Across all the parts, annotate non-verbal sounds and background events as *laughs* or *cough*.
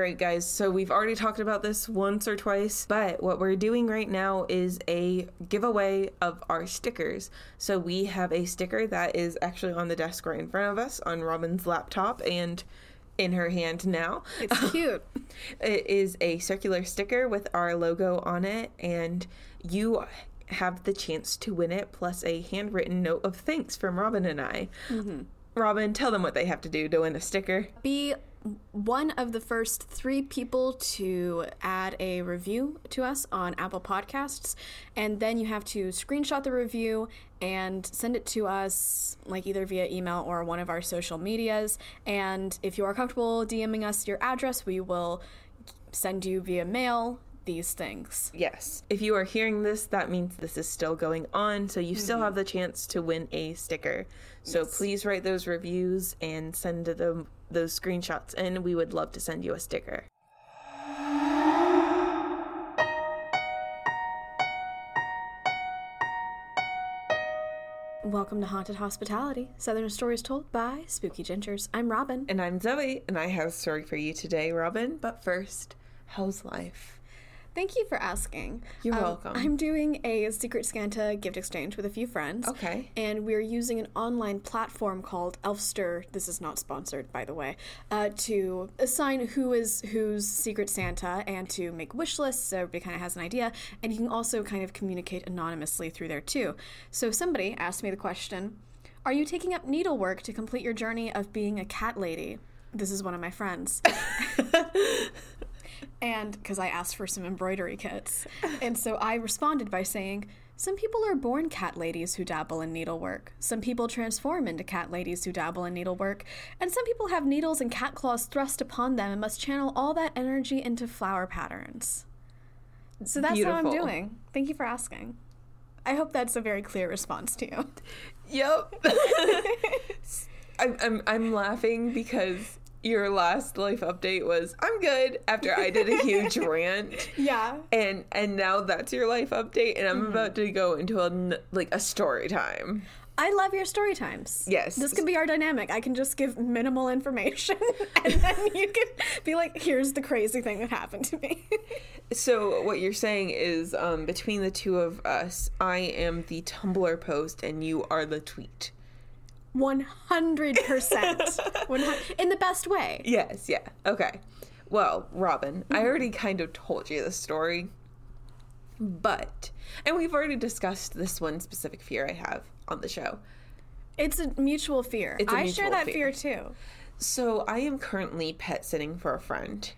right, guys. So we've already talked about this once or twice, but what we're doing right now is a giveaway of our stickers. So we have a sticker that is actually on the desk right in front of us on Robin's laptop and in her hand now. It's *laughs* cute. It is a circular sticker with our logo on it, and you have the chance to win it plus a handwritten note of thanks from Robin and I. Mm-hmm. Robin, tell them what they have to do to win a sticker. Be one of the first three people to add a review to us on Apple Podcasts. And then you have to screenshot the review and send it to us, like either via email or one of our social medias. And if you are comfortable DMing us your address, we will send you via mail these things. Yes. If you are hearing this, that means this is still going on, so you still mm-hmm. have the chance to win a sticker. So please write those reviews and send them those screenshots, and we would love to send you a sticker. Welcome to Haunted Hospitality, Southern Stories Told by Spooky Gingers. I'm Robin. And I'm Zoey, and I have a story for you today, Robin. But first, how's life? Thank you for asking. You're Um, welcome. I'm doing a Secret Santa gift exchange with a few friends. Okay. And we're using an online platform called Elfster. This is not sponsored, by the way, uh, to assign who is who's Secret Santa and to make wish lists so everybody kind of has an idea. And you can also kind of communicate anonymously through there too. So somebody asked me the question Are you taking up needlework to complete your journey of being a cat lady? This is one of my friends. *laughs* *laughs* and because I asked for some embroidery kits. And so I responded by saying, Some people are born cat ladies who dabble in needlework. Some people transform into cat ladies who dabble in needlework. And some people have needles and cat claws thrust upon them and must channel all that energy into flower patterns. So that's how I'm doing. Thank you for asking. I hope that's a very clear response to you. Yep. *laughs* I'm, I'm I'm laughing because your last life update was I'm good after I did a huge *laughs* rant. Yeah. And and now that's your life update and I'm about to go into a like a story time. I love your story times. Yes. This can be our dynamic. I can just give minimal information *laughs* and then you can be like, here's the crazy thing that happened to me. So what you're saying is um between the two of us, I am the Tumblr post and you are the tweet. 100%. 100 *laughs* in the best way. Yes, yeah. Okay. Well, Robin, I mm-hmm. already kind of told you the story. But and we've already discussed this one specific fear I have on the show. It's a mutual fear. A I share that fear. fear too. So I am currently pet sitting for a friend.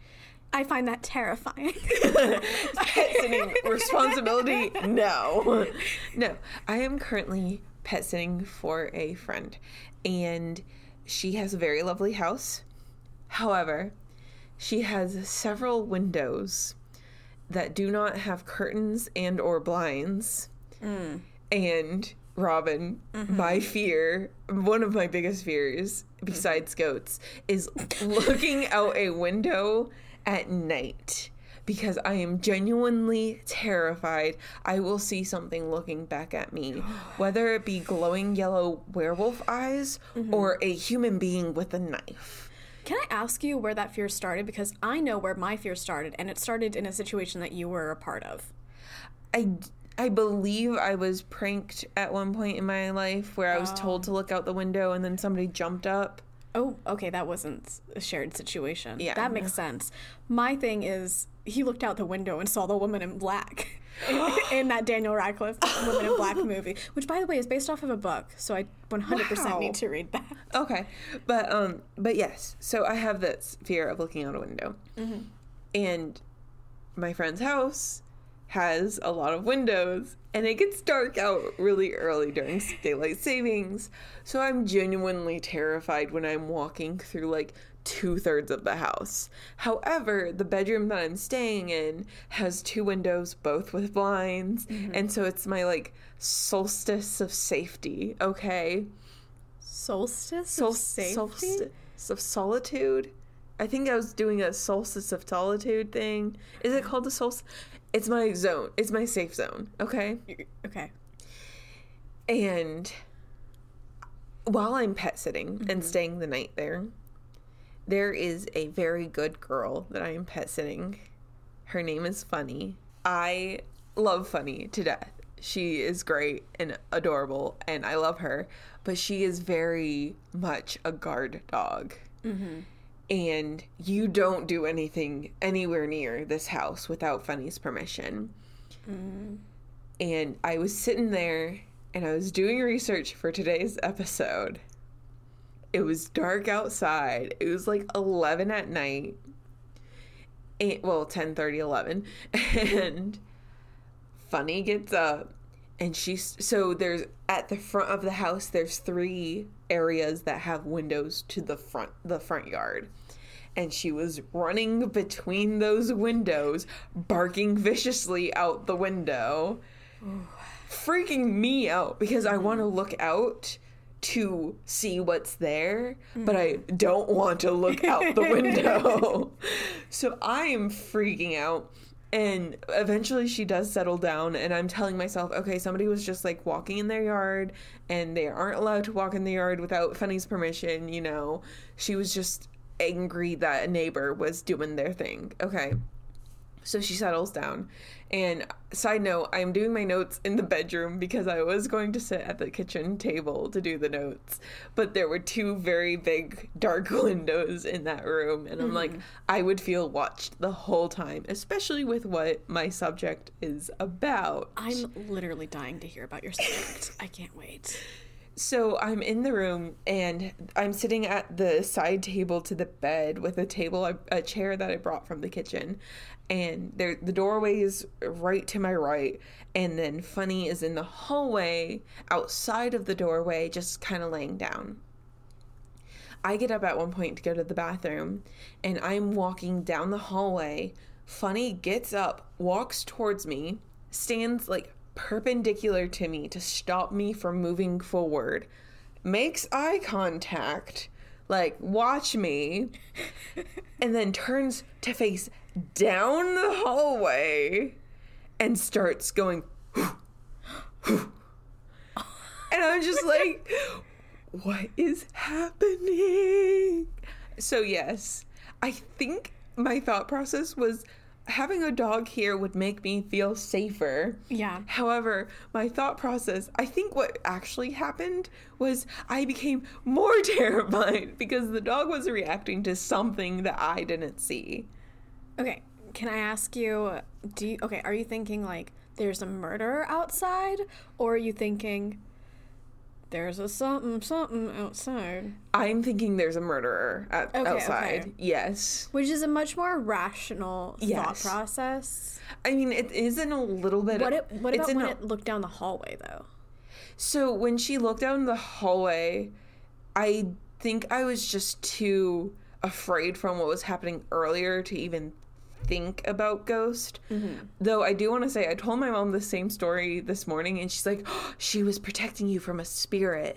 I find that terrifying. *laughs* Pet sitting responsibility? No. *laughs* No. I am currently pet sitting for a friend and she has a very lovely house. However, she has several windows that do not have curtains and or blinds. Mm. And Robin, mm-hmm. my fear, one of my biggest fears besides goats is *laughs* looking out a window at night because I am genuinely terrified I will see something looking back at me, *gasps* whether it be glowing yellow werewolf eyes mm-hmm. or a human being with a knife. Can I ask you where that fear started? Because I know where my fear started, and it started in a situation that you were a part of. I I believe I was pranked at one point in my life where I was Oh. told to look out the window and then somebody jumped up. Oh, okay, that wasn't a shared situation. Yeah. That makes sense. My thing is, he looked out the window and saw the woman in black *gasps* in, that Daniel Radcliffe Woman in Black movie, which, by the way, is based off of a book. So I 100% Wow. need to read that. Okay, but um, but yes. So I have this fear of looking out a window, and my friend's house has a lot of windows, and it gets dark out really early during daylight savings. So I'm genuinely terrified when I'm walking through like two thirds of the house. However, the bedroom that I'm staying in has two windows, both with blinds, mm-hmm. and so it's my like solstice of safety. Okay. Solstice Sol- of safety? solstice of solitude. I think I was doing a solstice of solitude thing. Is it called a solstice? It's my zone. It's my safe zone. Okay. Okay. And while I'm pet sitting and mm-hmm. staying the night there, there is a very good girl that I am pet sitting. Her name is Funny. I love Funny to death. She is great and adorable, and I love her, but she is very much a guard dog. Mm-hmm. And you don't do anything anywhere near this house without Funny's permission. Mm. And I was sitting there and I was doing research for today's episode. It was dark outside. It was like 11 at night. Well, 10 30, 11. *laughs* And Funny gets up and she's so there's at the front of the house there's three areas that have windows to the front the front yard and she was running between those windows barking viciously out the window freaking me out because I want to mm. look out to see what's there, mm. but I don't want to look out the window. *laughs* so I am freaking out. And eventually she does settle down, and I'm telling myself, okay, somebody was just like walking in their yard, and they aren't allowed to walk in the yard without Funny's permission, you know. She was just angry that a neighbor was doing their thing. Okay. So she settles down. And side note, I'm doing my notes in the bedroom because I was going to sit at the kitchen table to do the notes. But there were two very big dark *laughs* windows in that room. And I'm mm-hmm. like, I would feel watched the whole time, especially with what my subject is about. I'm literally dying to hear about your subject. I can't wait. So I'm in the room and I'm sitting at the side table to the bed with a table, a, chair that I brought from the kitchen, and there the doorway is right to my right, and then Funny is in the hallway outside of the doorway, just kind of laying down. I get up at one point to go to the bathroom, and I'm walking down the hallway. Funny gets up, walks towards me, stands like perpendicular to me to stop me from moving forward, makes eye contact, like, watch me, *laughs* and then turns to face down the hallway and starts going, *gasps* and I'm just like, what is happening? So, yes, I think my thought process was having a dog here would make me feel safer. Yeah. However, my thought process, I think what actually happened was I became more *laughs* terrified because the dog was reacting to something that I didn't see. Okay, can I ask you, do you, okay, are you thinking like there's a murderer outside or are you thinking there's a something something outside? I'm thinking there's a murderer at, Okay, outside. okay. Yes. Which is a much more rational thought process. I mean, it is in a little bit. What, it, what it's about when a- it looked down the hallway though? So when she looked down the hallway, I think I was just too afraid from what was happening earlier to even think about ghost. Though I do want to say I told my mom the same story this morning and she's like, "Oh, *gasps* "She was protecting you from a spirit."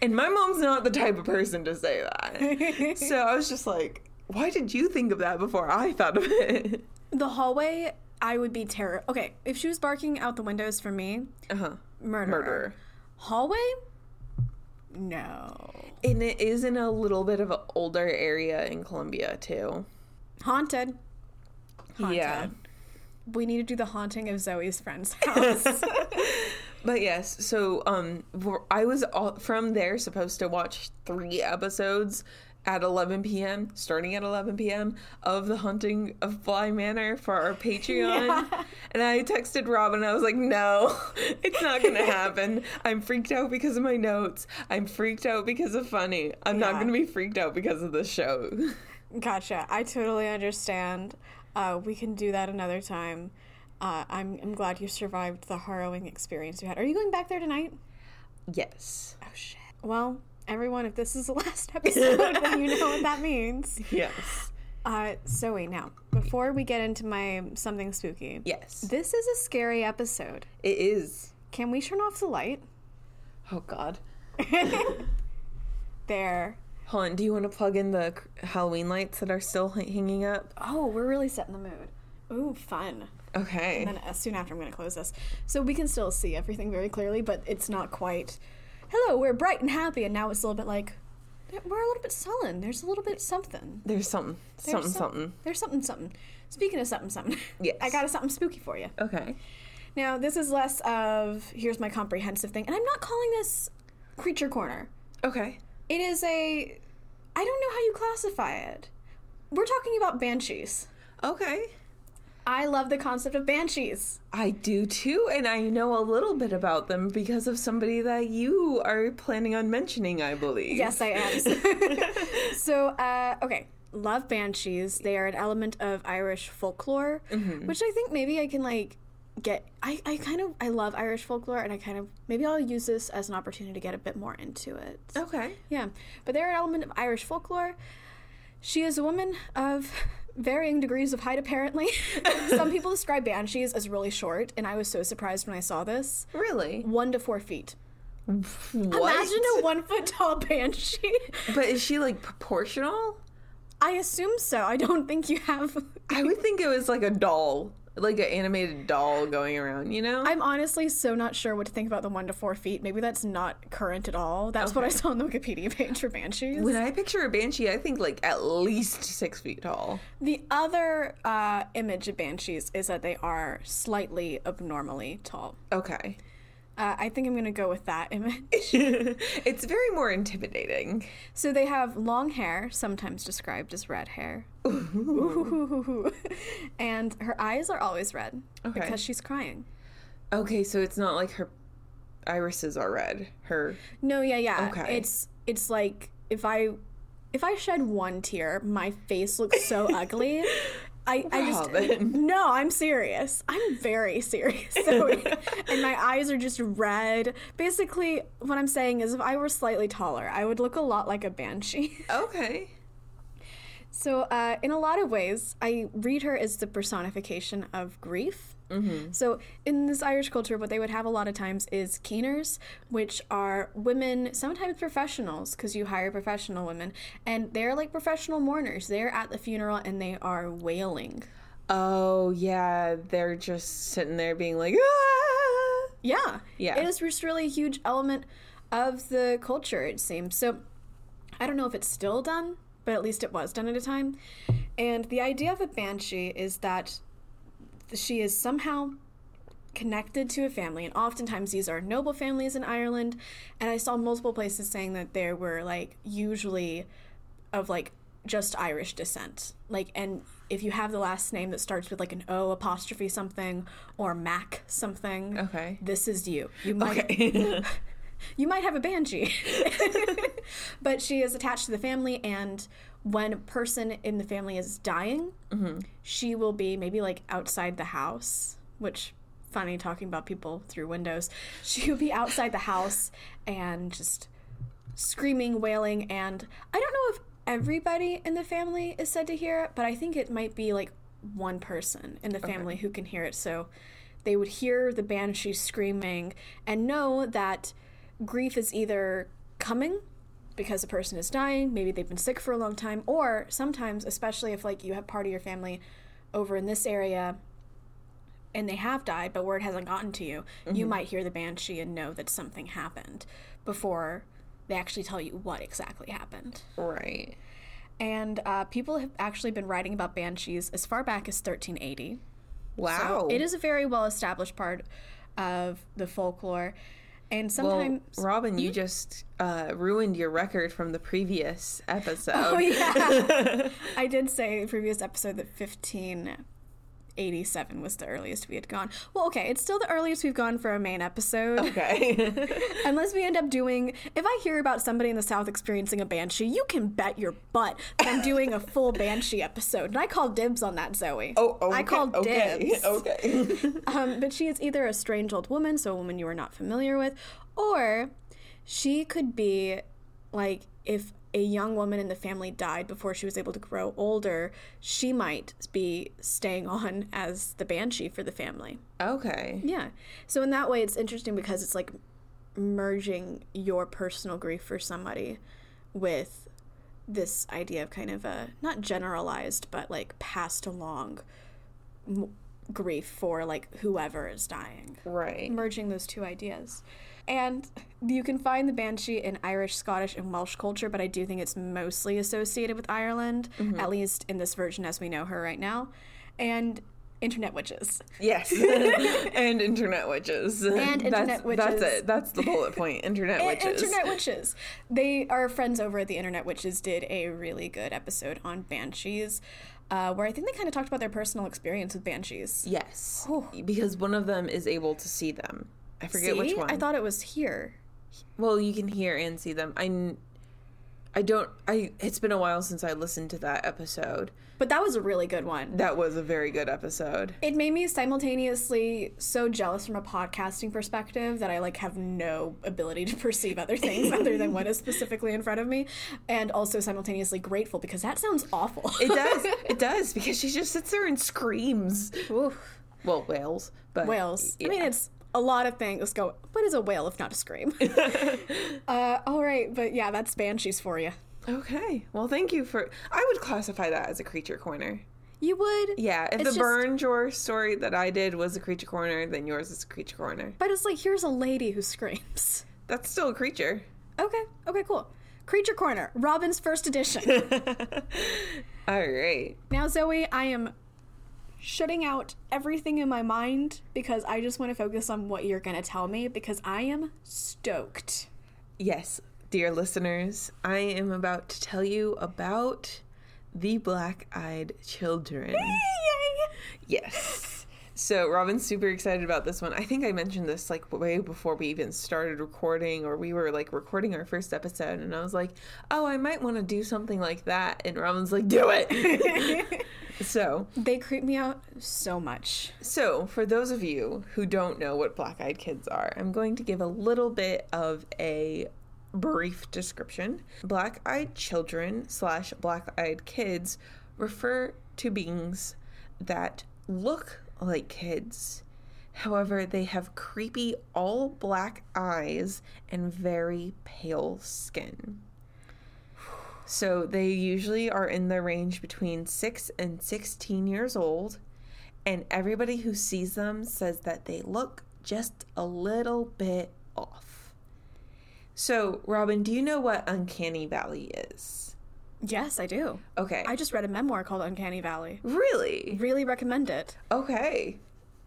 And my mom's not the type of person to say that. *laughs* so I was just like, "Why did you think of that before I thought of it?" The hallway, I would be terror. Okay, if she was barking out the windows for me, Uh-huh. murderer. Murderer. Hallway? No. And it is in a little bit of an older area in Columbia too. Haunted. Haunted. Yeah. We need to do the haunting of Zoey's friend's *laughs* house. *laughs* But yes, so um, I was all, from there supposed to watch three episodes at 11 p.m., starting at 11 p.m. of The Haunting of Bly Manor for our *laughs* Patreon. Yeah. And I texted Robin, I was like, no, it's not going to happen. I'm freaked out because of my notes. I'm freaked out because of funny. I'm not going to be freaked out because of the show. gotcha. I totally understand. Uh, we can do that another time. Uh, I'm, I'm glad you survived the harrowing experience you had. Are you going back there tonight? yes. Oh, shit. Well, everyone, if this is the *laughs* last episode, then you know what that means. *laughs* Yes. Uh, Zoey, now, before we get into my something spooky, Yes. this is a scary episode. It is. Can we turn off the light? Oh, God. *laughs* There. Hold on. Do you want to plug in the Halloween lights that are still hanging up? Oh, we're really setting the mood. Ooh, fun. Okay. And then uh, soon after, I'm going to close this. So we can still see everything very clearly, but it's not quite. Hello, we're bright and happy, and now it's a little bit like. We're a little bit sullen. There's a little bit something. There's something, There's something, some- something. There's something, something. Speaking of something, something. *laughs* Yes. I got a something spooky for you. Okay. Now, this is less of here's my comprehensive thing, and I'm not calling this creature corner. Okay. It is a. I don't know how you classify it. We're talking about banshees. Okay. I love the concept of banshees. I do too, and I know a little bit about them because of somebody that you are planning on mentioning, I believe. Yes, I am. *laughs* *laughs* so, uh, okay. Love banshees. They are an element of Irish folklore, which I think maybe I can like get. I, I kind of I love Irish folklore, and I kind of maybe I'll use this as an opportunity to get a bit more into it. Okay. Yeah, but they're an element of Irish folklore. She is a woman of *laughs* varying degrees of height, apparently. *laughs* Some people describe banshees as really short, and I was so surprised when I saw this. Really? One to four feet. What? Imagine a one foot tall *laughs* banshee. But is she like proportional? I assume so. I don't think you have. I would think it was like a doll, like an animated doll going around, you know? I'm honestly so not sure what to think about the one to four feet. Maybe that's not current at all. That's what I saw on the Wikipedia *laughs* page for banshees. when I picture a banshee, I think like at least six feet tall. The other uh, image of banshees is that they are slightly abnormally tall. Okay. Uh, I think I'm going to go with that *laughs* image. *laughs* it's very more intimidating. So they have long hair, sometimes described as red hair. Ooh. *laughs* and her eyes are always red Okay. because she's crying. Okay, so it's not like her irises are red. Her No, yeah, yeah. Okay. It's it's like if I if I shed one tear, my face looks so ugly. I, I just *laughs* no, I'm serious. I'm very *laughs* serious. So, and my eyes are just red. Basically, what I'm saying is, if I were slightly taller, I would look a lot like a banshee. *laughs* Okay. So, uh, in a lot of ways, I read her as the personification of grief. Mm-hmm. So, in this Irish culture, what they would have a lot of times is keeners, which are women, sometimes professionals, because you hire professional women, and they're like professional mourners. They're at the funeral and they are wailing. Oh yeah, they're just sitting there being like, ah! Yeah. Yeah. It is just really a huge element of the culture, it seems. So I don't know if it's still done, but at least it was done at a time. And the idea of a banshee is that she is somehow connected to a family, and oftentimes these are noble families in Ireland. And I saw multiple places saying that there were like usually of like just Irish descent. Like, and if you have the last name that starts with like an O apostrophe something or Mac something, Okay. this is you. You might Okay. *laughs* you might have a banshee. *laughs* but she is attached to the family, and when a person in the family is dying, mm-hmm. she will be maybe like outside the house, which funny talking about people through windows. *laughs* She will be outside the house and just screaming, wailing, and I don't know if everybody in the family is said to hear it, but I think it might be like one person in the family who can hear it. So they would hear the banshee screaming and know that grief is either coming because a person is dying, maybe they've been sick for a long time, or sometimes, especially if like you have part of your family over in this area and they have died, but word hasn't gotten to you, you might hear the banshee and know that something happened before they actually tell you what exactly happened. right. And uh, people have actually been writing about banshees as far back as 1380. Wow. So it is a very well established part of the folklore. And Well, sometimes. Robin, you just uh, ruined your record from the previous *laughs* episode. oh, yeah. *laughs* I did say in the previous episode that 1587 was the earliest we had gone. Well, okay, it's still the earliest we've gone for a main episode. Okay. *laughs* Unless we end up doing, if I hear about somebody in the South experiencing a banshee, you can bet your butt that I'm doing a full banshee episode. And I call dibs on that, Zoey. oh, okay. I called okay. dibs. *laughs* Okay. *laughs* Um, but she is either a strange old woman, so a woman you are not familiar with, or she could be like if a young woman in the family died before she was able to grow older, she might be staying *laughs* on as the banshee for the family. okay. Yeah. So in that way, it's interesting because it's like merging your personal grief for somebody with this idea of kind of a not generalized but like passed along m- grief for like whoever is dying Right. merging those two ideas. And *laughs* you can find the banshee in Irish, Scottish, and Welsh culture, but I do think it's mostly associated with Ireland, at least in this version as we know her right now. And internet witches. Yes. *laughs* and internet witches. And internet that's, witches. That's it. That's the bullet point. *laughs* Internet And witches. Internet witches. They our friends over at the Internet Witches did a really good episode on banshees, uh, where I think they kind of talked about their personal experience with banshees. Yes. Whew. Because one of them is able to see them. I forget which one. I thought it was here. well, you can hear and see them. I, I don't. I. It's been a while since I listened to that episode. But that was a really good one. That was a very good episode. It made me simultaneously so jealous from a podcasting perspective that I like have no ability to *laughs* perceive other things other than what is specifically in front of me, and also simultaneously grateful because that sounds awful. It does. *laughs* it does because she just sits there and screams. Oof. Well, wails, but Wails. I mean, it's a lot of things go. What is a wail if not a scream? *laughs* *laughs* uh, all right, but yeah, that's banshees for you. Okay. Well, thank you for. I would classify that as a creature corner. You would, Yeah, if It's the just- burn drawer story that I did was a creature corner, then yours is a creature corner. but it's like here's a lady who screams. That's still a creature. Okay, okay, cool. Creature Corner, Robin's first edition. *laughs* All right. Now, Zoey, I am shutting out everything in my mind because I just want to focus on what you're going to tell me because I am stoked. Yes, dear listeners, I am about to tell you about the Black Eyed Children. Yay! Yes. So Robin's super excited about this one. I think I mentioned this like way before we even started recording, or we were like recording our first episode, and I was like, "Oh, I might want to do something like that," and Robin's like, "Do it." *laughs* so, They creep me out so much. so for those of you who don't know what Black Eyed Kids are, I'm going to give a little bit of a brief description. Black Eyed Children slash Black Eyed Kids refer to beings that look like kids. However, they have creepy all black eyes and very pale skin. So they usually are in the range between 6 and 16 years old, and everybody who sees them says that they look just a little bit off. So, Robin, do you know what Uncanny Valley is? Yes, I do. Okay. I just read a memoir called Uncanny Valley. really? Really recommend it. Okay.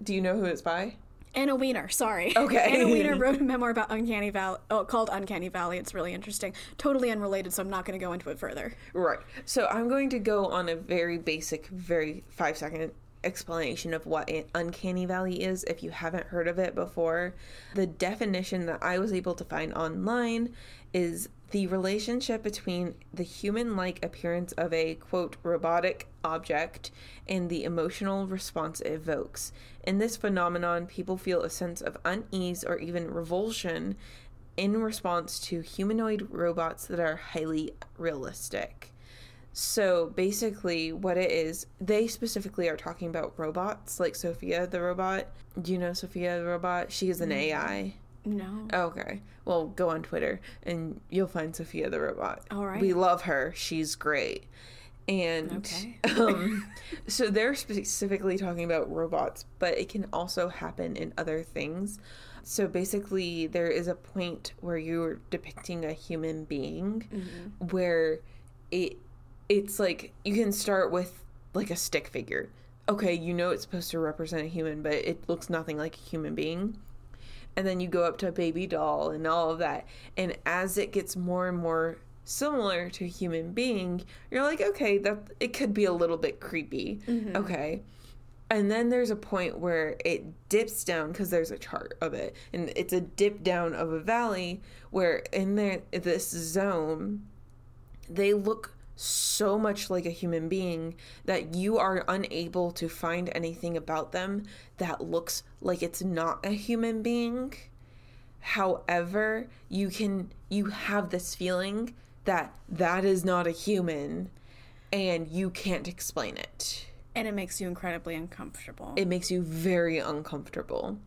Do you know who it's by? Anna Wiener, sorry. Okay. Anna Wiener *laughs* wrote a memoir about Uncanny Valley, oh, called Uncanny Valley. It's really interesting. Totally unrelated, so I'm not going to go into it further. Right. So I'm going to go on a very basic, very five second explanation of what uncanny valley is if you haven't heard of it before. The definition that I was able to find online is the relationship between the human like appearance of a quote robotic object and the emotional response it evokes. In this phenomenon, people feel a sense of unease or even revulsion in response to humanoid robots that are highly realistic. So basically, what it is, they specifically are talking about robots, like Sophia the robot. Do you know Sophia the robot? She is an mm-hmm. AI. No. Okay. Well, go on Twitter and you'll find Sophia the robot. All right. We love her. She's great. And Okay. *laughs* um, so they're specifically talking about robots, but it can also happen in other things. So basically, there is a point where you're depicting a human being where it it's like you can start with like a stick figure. Okay, you know it's supposed to represent a human, but it looks nothing like a human being and then you go up to a baby doll and all of that. And as it gets more and more similar to a human being you're like okay that it could be a little bit creepy. Mm-hmm. Okay. And then there's a point where it dips down because there's a chart of it. And it's a dip down of a valley where in there this zone they look so much like a human being that you are unable to find anything about them that looks like it's not a human being. However, you can you have this feeling that that is not a human and you can't explain it. And it makes you incredibly uncomfortable. It makes you very uncomfortable.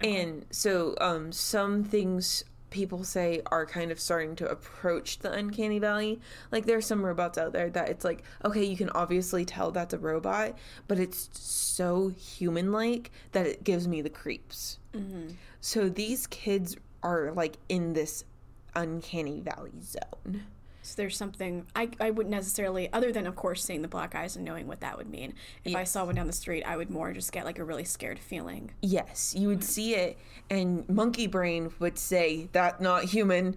And so um some things people say are kind of starting to approach the uncanny valley. Like there's some robots out there that it's like, okay, you can obviously tell that's a robot, but it's so human like that it gives me the creeps. Mm-hmm. So these kids are like in this uncanny valley zone. There's something I, I wouldn't necessarily, other than of course seeing the black eyes and knowing what that would mean. If I saw one down the street, I would more just get like a really scared feeling. Yes, you would mm-hmm. see it, and monkey brain would say that not human,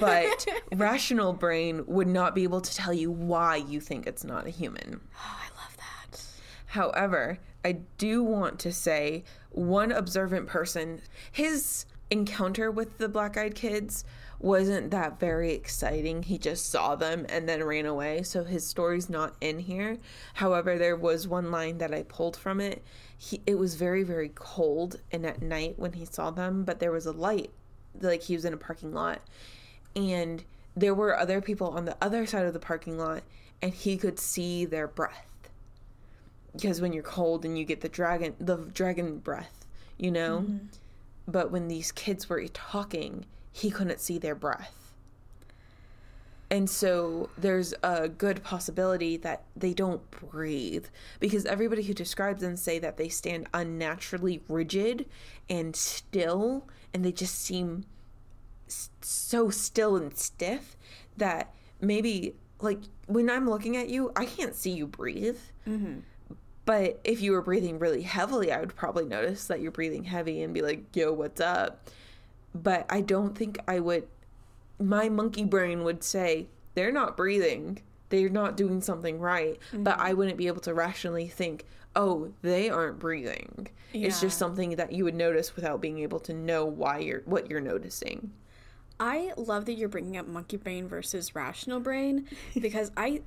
but *laughs* rational brain would not be able to tell you why you think it's not a human. Oh, *sighs* I love that. However, I do want to say one observant person, his encounter with the black eyed kids wasn't that very exciting. He just saw them and then ran away, so his story's not in here. However, there was one line that I pulled from it. He, it was very, very cold and at night when he saw them, but there was a light, like he was in a parking lot. And there were other people on the other side of the parking lot, and he could see their breath because when you're cold and you get the dragon the dragon breath you know mm-hmm. but when these kids were talking he couldn't see their breath and so there's a good possibility that they don't breathe because everybody who describes them say that they stand unnaturally rigid and still and they just seem so still and stiff that maybe like when I'm looking at you, I can't see you breathe. Mm-hmm. But if you were breathing really heavily, I would probably notice that you're breathing heavy and be like, yo, what's up? But I don't think I would, my monkey brain would say, they're not breathing. They're not doing something right. But mm-hmm. I wouldn't be able to rationally think, oh, they aren't breathing. It's just something that you would notice without being able to know why you're, what you're noticing. I love that you're bringing up monkey brain versus rational brain because I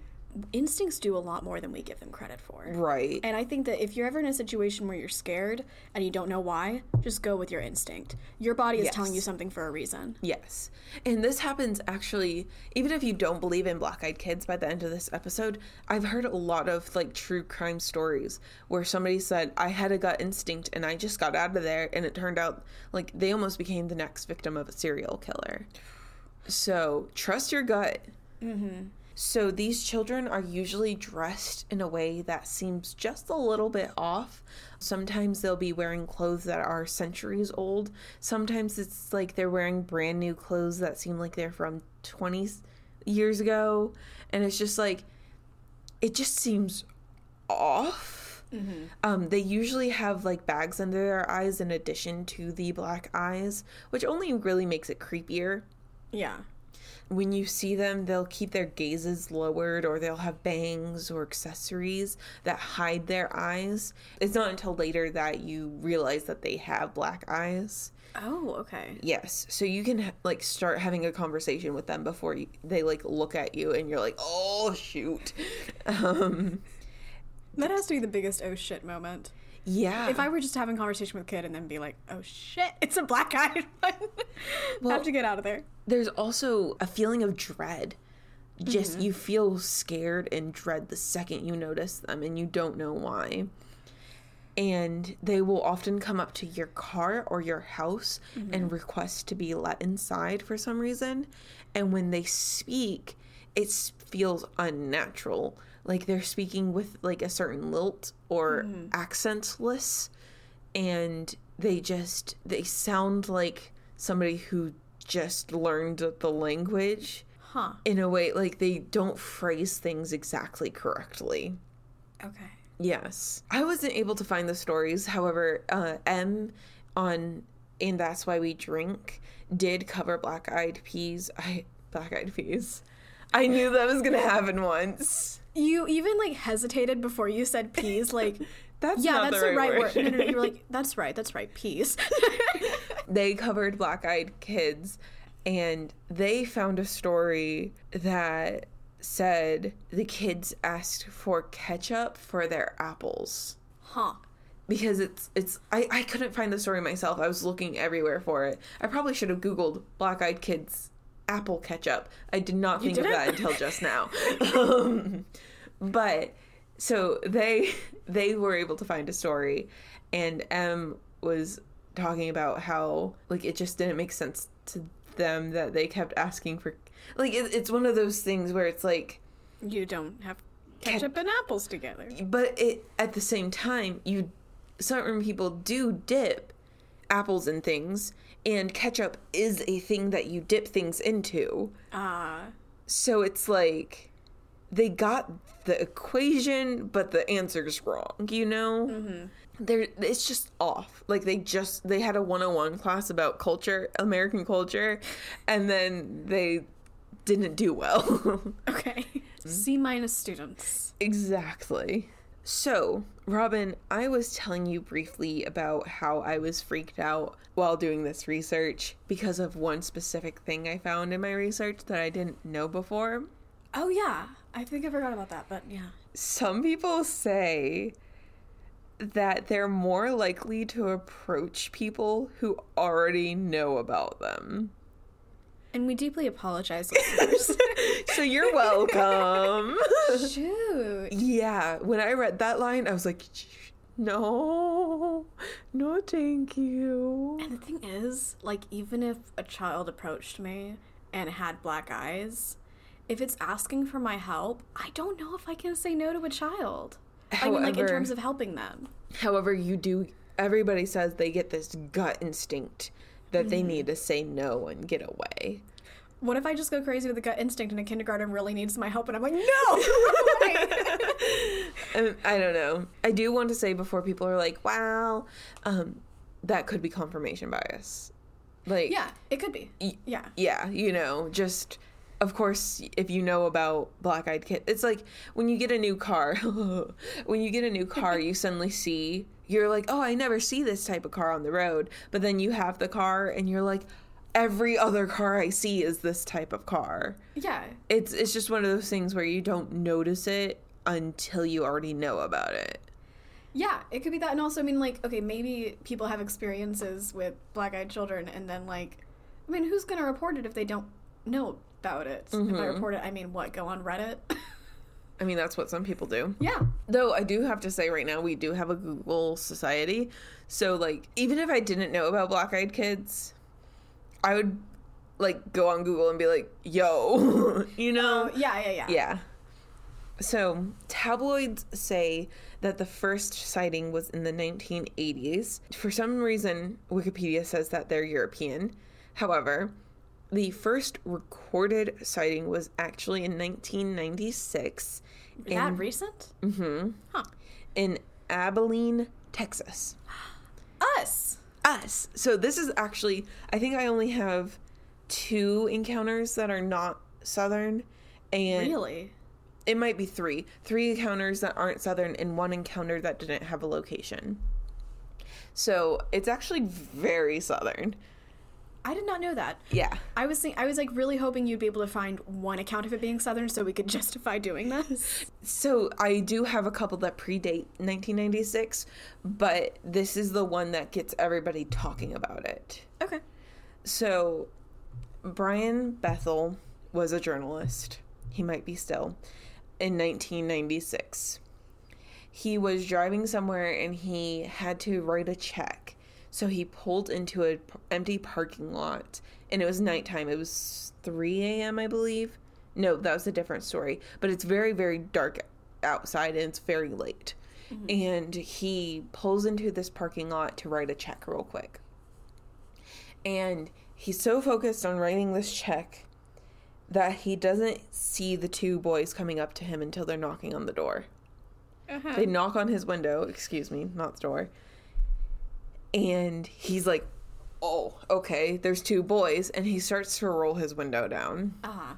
instincts do a lot more than we give them credit for. Right. And I think that if you're ever in a situation where you're scared and you don't know why, just go with your instinct. Your body is telling you something for a reason. Yes. And this happens actually, even if you don't believe in black eyed kids by the end of this episode, I've heard a lot of like true crime stories where somebody said, I had a gut instinct and I just got out of there. And it turned out like they almost became the next victim of a serial killer. So trust your gut. Mm-hmm. So these children are usually dressed in a way that seems just a little bit off. Sometimes they'll be wearing clothes that are centuries old. Sometimes it's like they're wearing brand new clothes that seem like they're from 20 years ago. And it's just like, it just seems off. Um, they usually have like bags under their eyes in addition to the black eyes, which only really makes it creepier Yeah. When you see them, they'll keep their gazes lowered or they'll have bangs or accessories that hide their eyes. It's not until later that you realize that they have black eyes. Oh, okay. Yes. So you can like start having a conversation with them before you, they like look at you and you're like, "Oh, shoot." *laughs* Um That has to be the biggest oh shit moment. Yeah. If I were just having a conversation with a kid and then be like, oh shit, it's a black eyed *laughs* one. have to get out of there. there's also a feeling of dread. Just mm-hmm. you feel scared and dread the second you notice them and you don't know why. And they will often come up to your car or your house and mm-hmm. request to be let inside for some reason. And when they speak, it feels unnatural. Like they're speaking with like a certain lilt or accentless and they just they sound like somebody who just learned the language Huh. in a way like they don't phrase things exactly correctly. Okay. Yes. I wasn't able to find the stories. However, uh, Em on and that's why we drink did cover black eyed peas. I black eyed peas. I knew that was gonna happen once. You even like hesitated before you said peas, like *laughs* That's yeah, that's the right, word. No, no, no. You were like, *laughs* that's right, that's right, peas. *laughs* they covered black eyed kids and they found a story that said the kids asked for ketchup for their apples huh. because it's it's I, I couldn't find the story myself i was looking everywhere for it i probably should have googled black eyed kids apple ketchup i did not think of that until just *laughs* now um, but so they *laughs* they were able to find a story and Em was talking about how like it just didn't make sense to them that they kept asking for. Like it, it's one of those things where it's like, You don't have ketchup and apples together. but it at the same time you certain people do dip apples in things, and ketchup is a thing that you dip things into. Ah. So it's like they got the equation, but the answer's wrong. You know, mm-hmm. they're it's just off. Like they just they had a 101 class about culture, American culture, and then they didn't do well. *laughs* okay. C minus students. exactly. So, Robin, I was telling you briefly about how I was freaked out while doing this research because of one specific thing I found in my research that I didn't know before. Oh yeah, I think I forgot about that, but yeah. Some people say that they're more likely to approach people who already know about them. And we deeply apologize, *laughs* listeners. So you're welcome. Shoot. yeah, when I read that line, I was like, no, no, thank you. And the thing is, like, even if a child approached me and had black eyes, if it's asking for my help, I don't know if I can say no to a child. I mean, like, in terms of helping them. However, you do, everybody says they get this gut instinct that Mm-hmm. they need to say no and get away. What if I just go crazy with a gut instinct and a kindergarten really needs my help and I'm like, no! *laughs* *laughs* Um, I don't know. I do want to say before people are like, wow, um, that could be confirmation bias. Like, yeah, it could be. Yeah. yeah, you know, just of course, if you know about Black Eyed Kid, it's like when you get a new car. *laughs* when you get a new car, you *laughs* suddenly see you're like, oh, I never see this type of car on the road. But then you have the car, and you're like, every other car I see is this type of car. Yeah. It's it's just one of those things where you don't notice it until you already know about it. Yeah, it could be that. And also, I mean, like, okay, maybe people have experiences with black eyed children, and then, like, I mean, who's going to report it if they don't know about it? If I mm-hmm. report it, I mean, what, go on Reddit? *laughs* I mean, that's what some people do. yeah. Though I do have to say right now we do have a Google society. So like even if I didn't know about black eyed kids, I would like go on Google and be like, "Yo," *laughs* you know? Oh, yeah, yeah, yeah. Yeah. So, tabloids say that the first sighting was in the 1980s. For some reason, Wikipedia says that they're European. However, the first recorded sighting was actually in 1996 That recent? Mm-hmm. Huh. in Abilene, Texas. Us. Us. So this is actually I think I only have two encounters that are not southern and Really? it might be three. Three encounters that aren't southern and one encounter that didn't have a location. So it's actually very southern. I did not know that. Yeah. I was think- I was like really hoping you'd be able to find one account of it being southern so we could *laughs* justify doing this. So I do have a couple that predate 1996, but this is the one that gets everybody talking about it. Okay. So, Brian Bethel was a journalist. He might be still. In 1996, he was driving somewhere and he had to write a check. So he pulled into an empty parking lot, and it was nighttime. It was 3 a.m., I believe. No, that was a different story. But it's very, very dark outside, and it's very late. And he pulls into this parking lot to write a check real quick and he's so focused on writing this check that he doesn't see the two boys coming up to him until they're knocking on the door. Uh-huh. They knock on his window, excuse me, not the door. And he's like, "Oh, okay, there's two boys." And he starts to roll his window down. Uh-huh.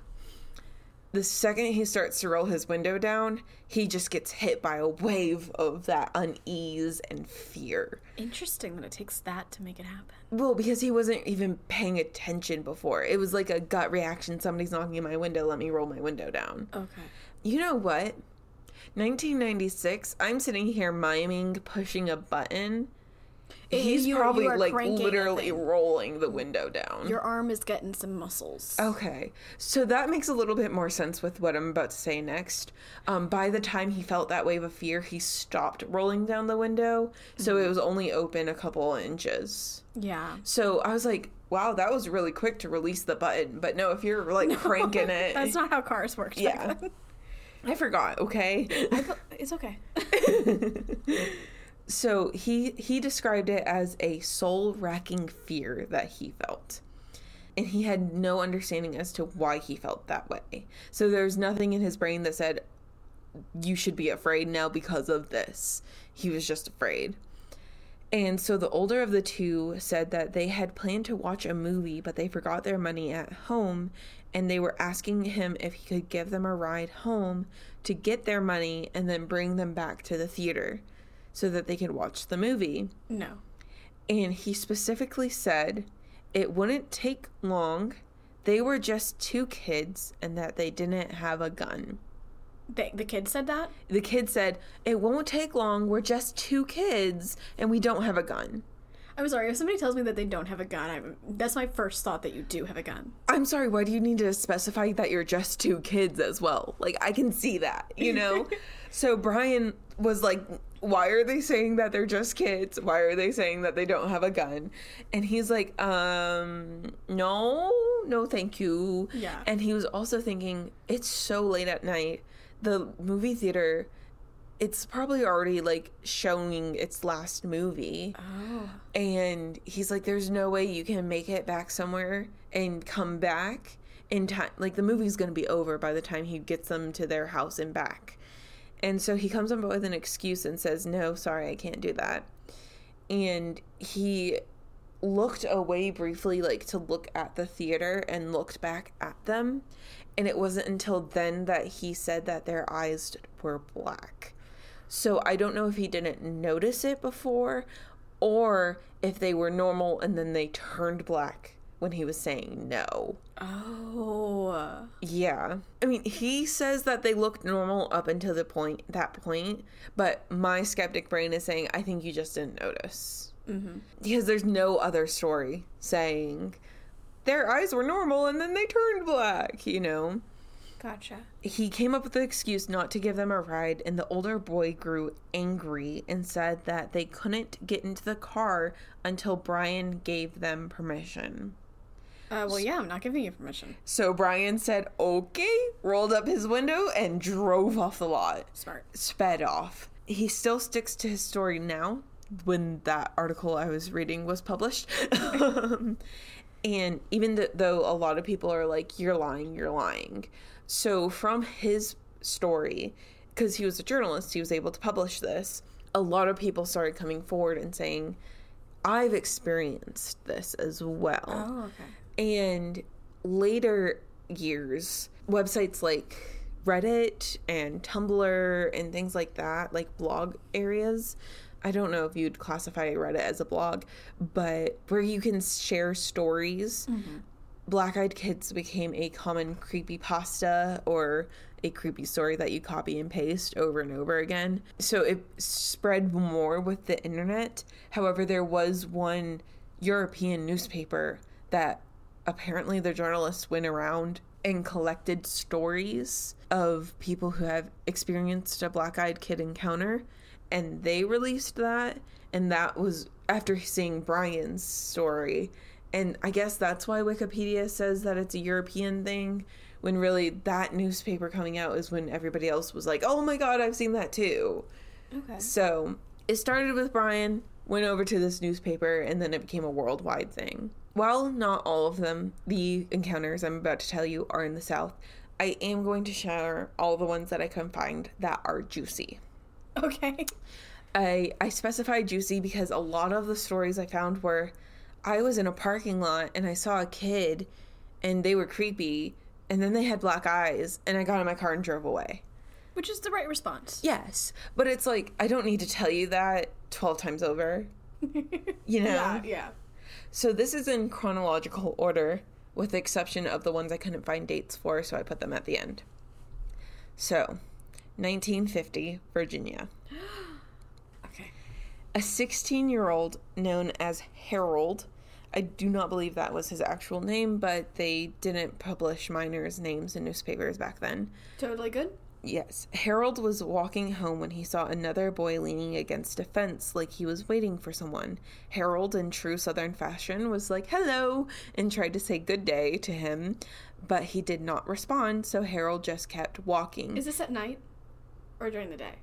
The second he starts to roll his window down, he just gets hit by a wave of that unease and fear. Interesting that it takes that to make it happen. Well, because he wasn't even paying attention before. It was like a gut reaction. Somebody's knocking at my window. Let me roll my window down. Okay. You know what? 1996, I'm sitting here miming pushing a button. He's you- you probably are like literally rolling the window down. Your arm is getting some muscles. Okay, so that makes a little bit more sense with what I'm about to say next. Um, by the time he felt that wave of fear, he stopped rolling down the window, so Mm-hmm. it was only open a couple inches. Yeah. So I was like, "Wow, that was really quick to release the button." But no, if you're like *laughs* cranking *laughs* it, That's not how cars work. yeah, I forgot. Okay, It's okay. *laughs* so he he described it as a soul racking fear that he felt. And he had no understanding as to why he felt that way. So there's nothing in his brain that said you should be afraid now because of this. He was just afraid. And so the older of the two said that they had planned to watch a movie but they forgot their money at home and they were asking him if he could give them a ride home to get their money and then bring them back to the theater so that they could watch the movie. No. And he specifically said it wouldn't take long. They were just two kids and that they didn't have a gun. They, the kid said that? The kid said, It won't take long. We're just two kids and we don't have a gun. I'm sorry. If somebody tells me that they don't have a gun, I'm, that's my first thought that you do have a gun. I'm sorry, why do you need to specify that you're just two kids as well? Like, I can see that, you know? *laughs* so Brian was like, Why are they saying that they're just kids? Why are they saying that they don't have a gun? And he's like, Um, no, no, thank you. Yeah. And he was also thinking, It's so late at night. The movie theater. It's probably already like showing its last movie. Oh. And he's like, there's no way you can make it back somewhere and come back in time. Like, the movie's going to be over by the time he gets them to their house and back. And so he comes up with an excuse and says, no, sorry, I can't do that. And he looked away briefly, like to look at the theater and looked back at them. And it wasn't until then that he said that their eyes were black. So I don't know if he didn't notice it before or if they were normal and then they turned black when he was saying no. Oh. Yeah. I mean, he says that they looked normal up until the point that point, but my skeptic brain is saying I think you just didn't notice. Mm-hmm. Because there's no other story saying their eyes were normal and then they turned black, you know? Gotcha. He came up with the excuse not to give them a ride, and the older boy grew angry and said that they couldn't get into the car until Brian gave them permission. Uh, well, yeah, I'm not giving you permission. So Brian said, okay, rolled up his window, and drove off the lot. Smart. Sped off. He still sticks to his story now when that article I was reading was published. Um, and even th- though a lot of people are like, you're lying, you're lying. So from his story, because he was a journalist, he was able to publish this. A lot of people started coming forward and saying, I've experienced this as well. Oh, okay. And later years, websites like Reddit and Tumblr and things like that, like blog areas. I don't know if you'd classify Reddit as a blog, but where you can share stories. Mm-hmm. Black Eyed Kids became a common creepy pasta or a creepy story that you copy and paste over and over again. So it spread more with the internet. However, there was one European newspaper that apparently the journalists went around and collected stories of people who have experienced a black eyed kid encounter and they released that and that was after seeing Brian's story and I guess that's why Wikipedia says that it's a European thing when really that newspaper coming out is when everybody else was like, "Oh my god, I've seen that too." Okay. So it started with Brian, went over to this newspaper, and then it became a worldwide thing. While not all of them, the encounters I'm about to tell you, are in the South, I am going to share all the ones that I can find that are juicy. Okay. I, I specified juicy because a lot of the stories I found were I was in a parking lot and I saw a kid and they were creepy and then they had black eyes and I got in my car and drove away. Which is the right response. Yes, but it's like I don't need to tell you that 12 times over. *laughs* You know? Yeah, yeah. So this is in chronological order with the exception of the ones I couldn't find dates for, so I put them at the end. So, 1950, Virginia. *gasps* Okay. A 16 year old known as Harold. I do not believe that was his actual name, but they didn't publish minors' names in newspapers back then. Totally good. Yes. Harold was walking home when he saw another boy leaning against a fence like he was waiting for someone. Harold, in true Southern fashion, was like, hello, and tried to say good day to him, but he did not respond, so Harold just kept walking. Is this at night or during the day?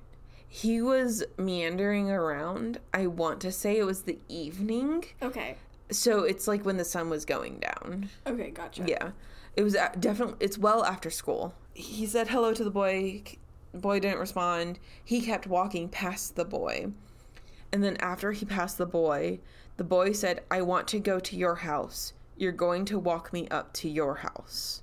he was meandering around. I want to say it was the evening. Okay. So it's like when the sun was going down. Okay, gotcha. Yeah. It was definitely it's well after school. He said hello to the boy. Boy didn't respond. He kept walking past the boy. And then after he passed the boy, the boy said, "I want to go to your house. You're going to walk me up to your house."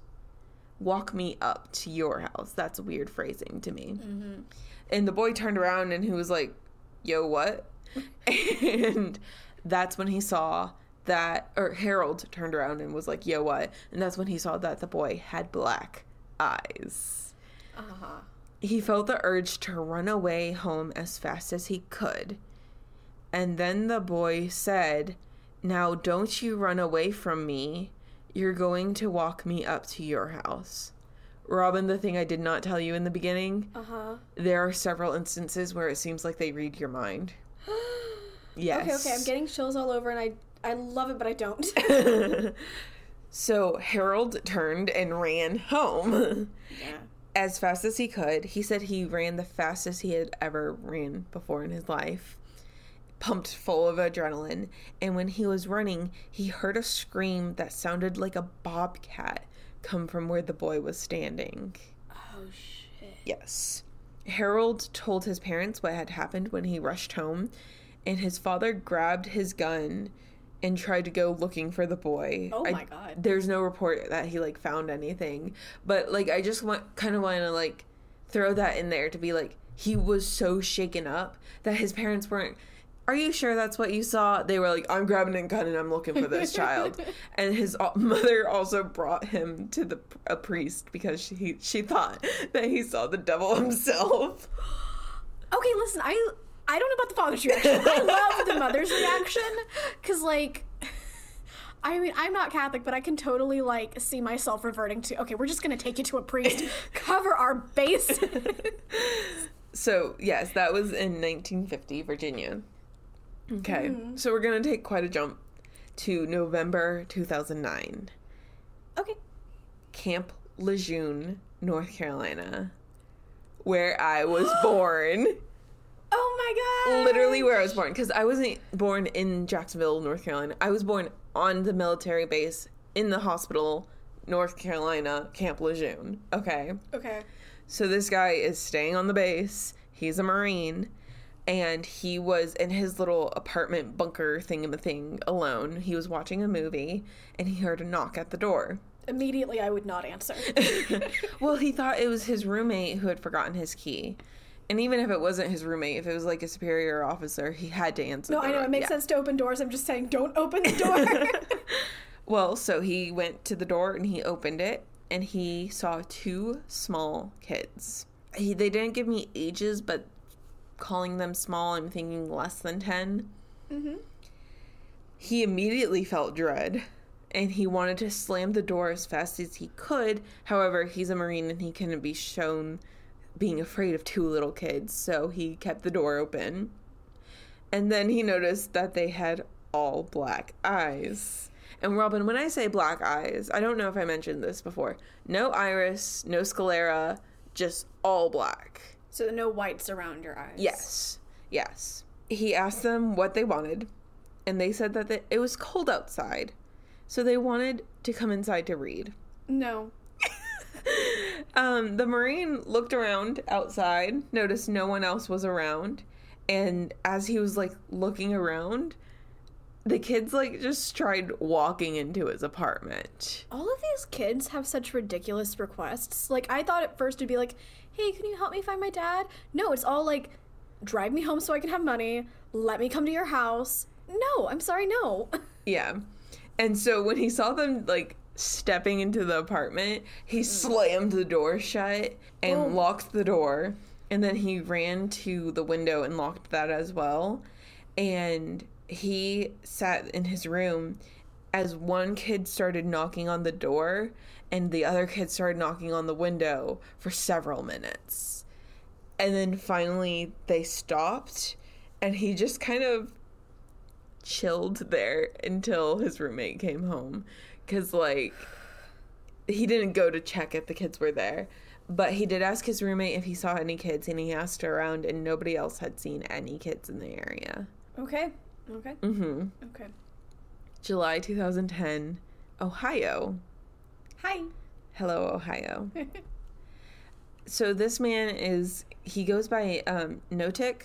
Walk me up to your house. That's weird phrasing to me. Mm-hmm. And the boy turned around and he was like, "Yo, what?" *laughs* and that's when he saw that or Harold turned around and was like, "Yo, what?" And that's when he saw that the boy had black eyes. Uh-huh. He felt the urge to run away home as fast as he could. And then the boy said, "Now don't you run away from me. You're going to walk me up to your house." Robin, the thing I did not tell you in the beginning, Uh-huh. there are several instances where it seems like they read your mind. Yes. *gasps* Okay, okay, I'm getting chills all over and I I love it but I don't. *laughs* *laughs* So Harold turned and ran home yeah. as fast as he could. He said he ran the fastest he had ever ran before in his life, pumped full of adrenaline. And when he was running, he heard a scream that sounded like a bobcat come from where the boy was standing. Oh shit. Yes. Harold told his parents what had happened when he rushed home, and his father grabbed his gun and tried to go looking for the boy. Oh I- my God. There's no report that he like found anything, but like I just want kind of want to like throw that in there to be like he was so shaken up that his parents weren't are you sure that's what you saw? They were like, I'm grabbing a gun and I'm looking for this child. *laughs* and his mother also brought him to the a priest because she she thought that he saw the devil himself. *gasps* Okay, listen, I I don't know about the father's reaction. I *laughs* love the mother's reaction cuz like I mean, I'm not Catholic, but I can totally like see myself reverting to okay, we're just going to take you to a priest, *laughs* cover our base. So yes, that was in 1950, Virginia. Okay, mm-hmm. so we're gonna take quite a jump to November 2009, okay. Camp Lejeune, North Carolina, where I was *gasps* born. Oh my god. literally where I was born because I wasn't born in Jacksonville, North Carolina. I was born on the military base in the hospital, North Carolina, Camp Lejeune. Okay. Okay. So this guy is staying on the base. He's a Marine. And he was in his little apartment bunker thing alone. He was watching a movie and he heard a knock at the door. Immediately I would not answer. *laughs* well, he thought it was his roommate who had forgotten his key. And even if it wasn't his roommate, if it was like a superior officer, he had to answer. No, I know door. it makes Yeah. sense to open doors. I'm just saying don't open the *laughs* door. *laughs* Well, so he went to the door and he opened it and he saw two small kids. He, they didn't give me ages, but calling them small, I'm thinking less than 10. Mhm. He immediately felt dread and he wanted to slam the door as fast as he could. However, he's a Marine and he couldn't be shown being afraid of two little kids, so he kept the door open. And then he noticed that they had all black eyes. And Robin, when I say black eyes, I don't know if I mentioned this before. No iris, no sclera, just all black. so no whites around your eyes. Yes. Yes. He asked them what they wanted, and they said that it was cold outside. So they wanted to come inside to read. No. Um, the Marine looked around outside, noticed no one else was around, and as he was like looking around, the kids like just tried walking into his apartment. All of these kids have such ridiculous requests. Like I thought at first it'd be like, "Hey, can you help me find my dad?" No, it's all like, "Drive me home so I can have money. Let me come to your house." No, I'm sorry, no. *laughs* Yeah. And so when he saw them like stepping into the apartment, he hmm. slammed the door shut and Boom. locked the door. And then he ran to the window and locked that as well. and he sat in his room as one kid started knocking on the door and the other kid started knocking on the window for several minutes. And then finally they stopped and he just kind of chilled there until his roommate came home cuz like he didn't go to check if the kids were there. But he did ask his roommate if he saw any kids and he asked around and nobody else had seen any kids in the area. Okay. Okay. Mhm. Okay. July 2010, Ohio. Hi. Hello, Ohio. *laughs* so this man is he goes by um Notik.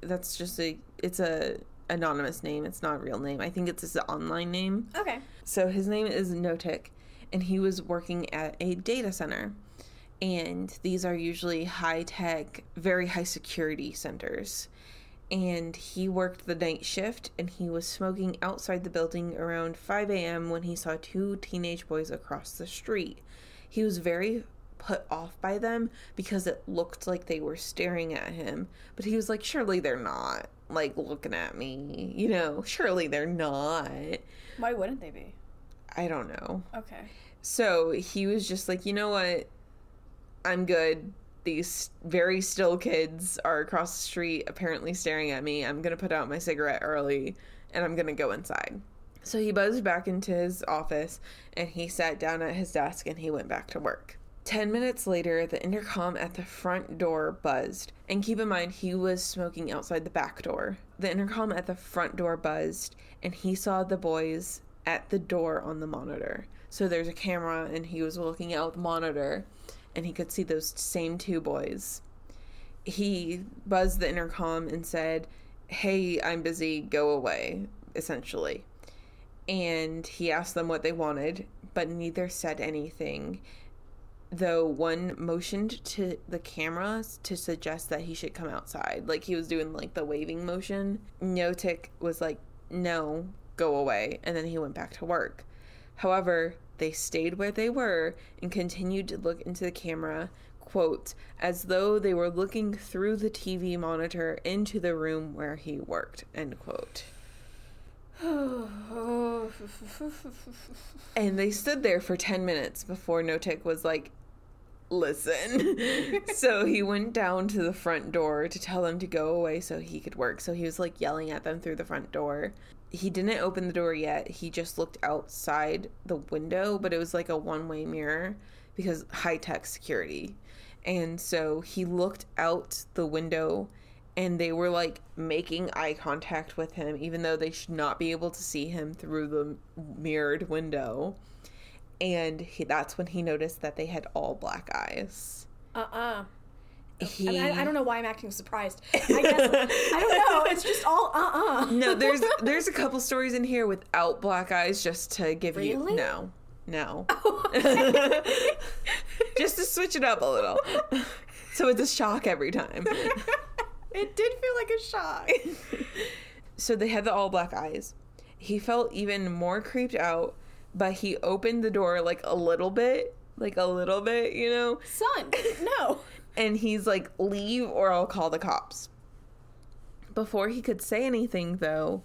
That's just a it's a anonymous name. It's not a real name. I think it's his online name. Okay. So his name is Notic, and he was working at a data center. And these are usually high tech, very high security centers. And he worked the night shift and he was smoking outside the building around 5 a.m. when he saw two teenage boys across the street. He was very put off by them because it looked like they were staring at him. But he was like, surely they're not like looking at me. You know, surely they're not. Why wouldn't they be? I don't know. Okay. So he was just like, you know what? I'm good. These very still kids are across the street, apparently staring at me. I'm going to put out my cigarette early and I'm going to go inside. So he buzzed back into his office and he sat down at his desk and he went back to work. 10 minutes later, the intercom at the front door buzzed. And keep in mind, he was smoking outside the back door. The intercom at the front door buzzed and he saw the boys at the door on the monitor. So there's a camera and he was looking out the monitor and he could see those same two boys. He buzzed the intercom and said, Hey, I'm busy, go away, essentially. And he asked them what they wanted, but neither said anything. Though one motioned to the camera to suggest that he should come outside. Like he was doing like the waving motion. Notik was like, No, go away. And then he went back to work. However, they stayed where they were and continued to look into the camera, quote, as though they were looking through the TV monitor into the room where he worked, end quote. *sighs* And they stood there for 10 minutes before Notik was like, listen. *laughs* so he went down to the front door to tell them to go away so he could work. So he was like yelling at them through the front door. He didn't open the door yet. He just looked outside the window, but it was like a one way mirror because high tech security. And so he looked out the window and they were like making eye contact with him, even though they should not be able to see him through the mirrored window and he, that's when he noticed that they had all black eyes. Uh uh He, I, mean, I, I don't know why I'm acting surprised. I guess I don't know. It's just all uh uh *laughs* no, there's *laughs* there's a couple stories in here without black eyes, just to give you Really? no, no, *laughs* just to switch it up a little, so it's a shock every time. It did feel like a shock. So they had the all black eyes. He felt even more creeped out, but he opened the door like a little bit, like a little bit, you know. Son, no. And he's like, "Leave, or I'll call the cops." Before he could say anything, though,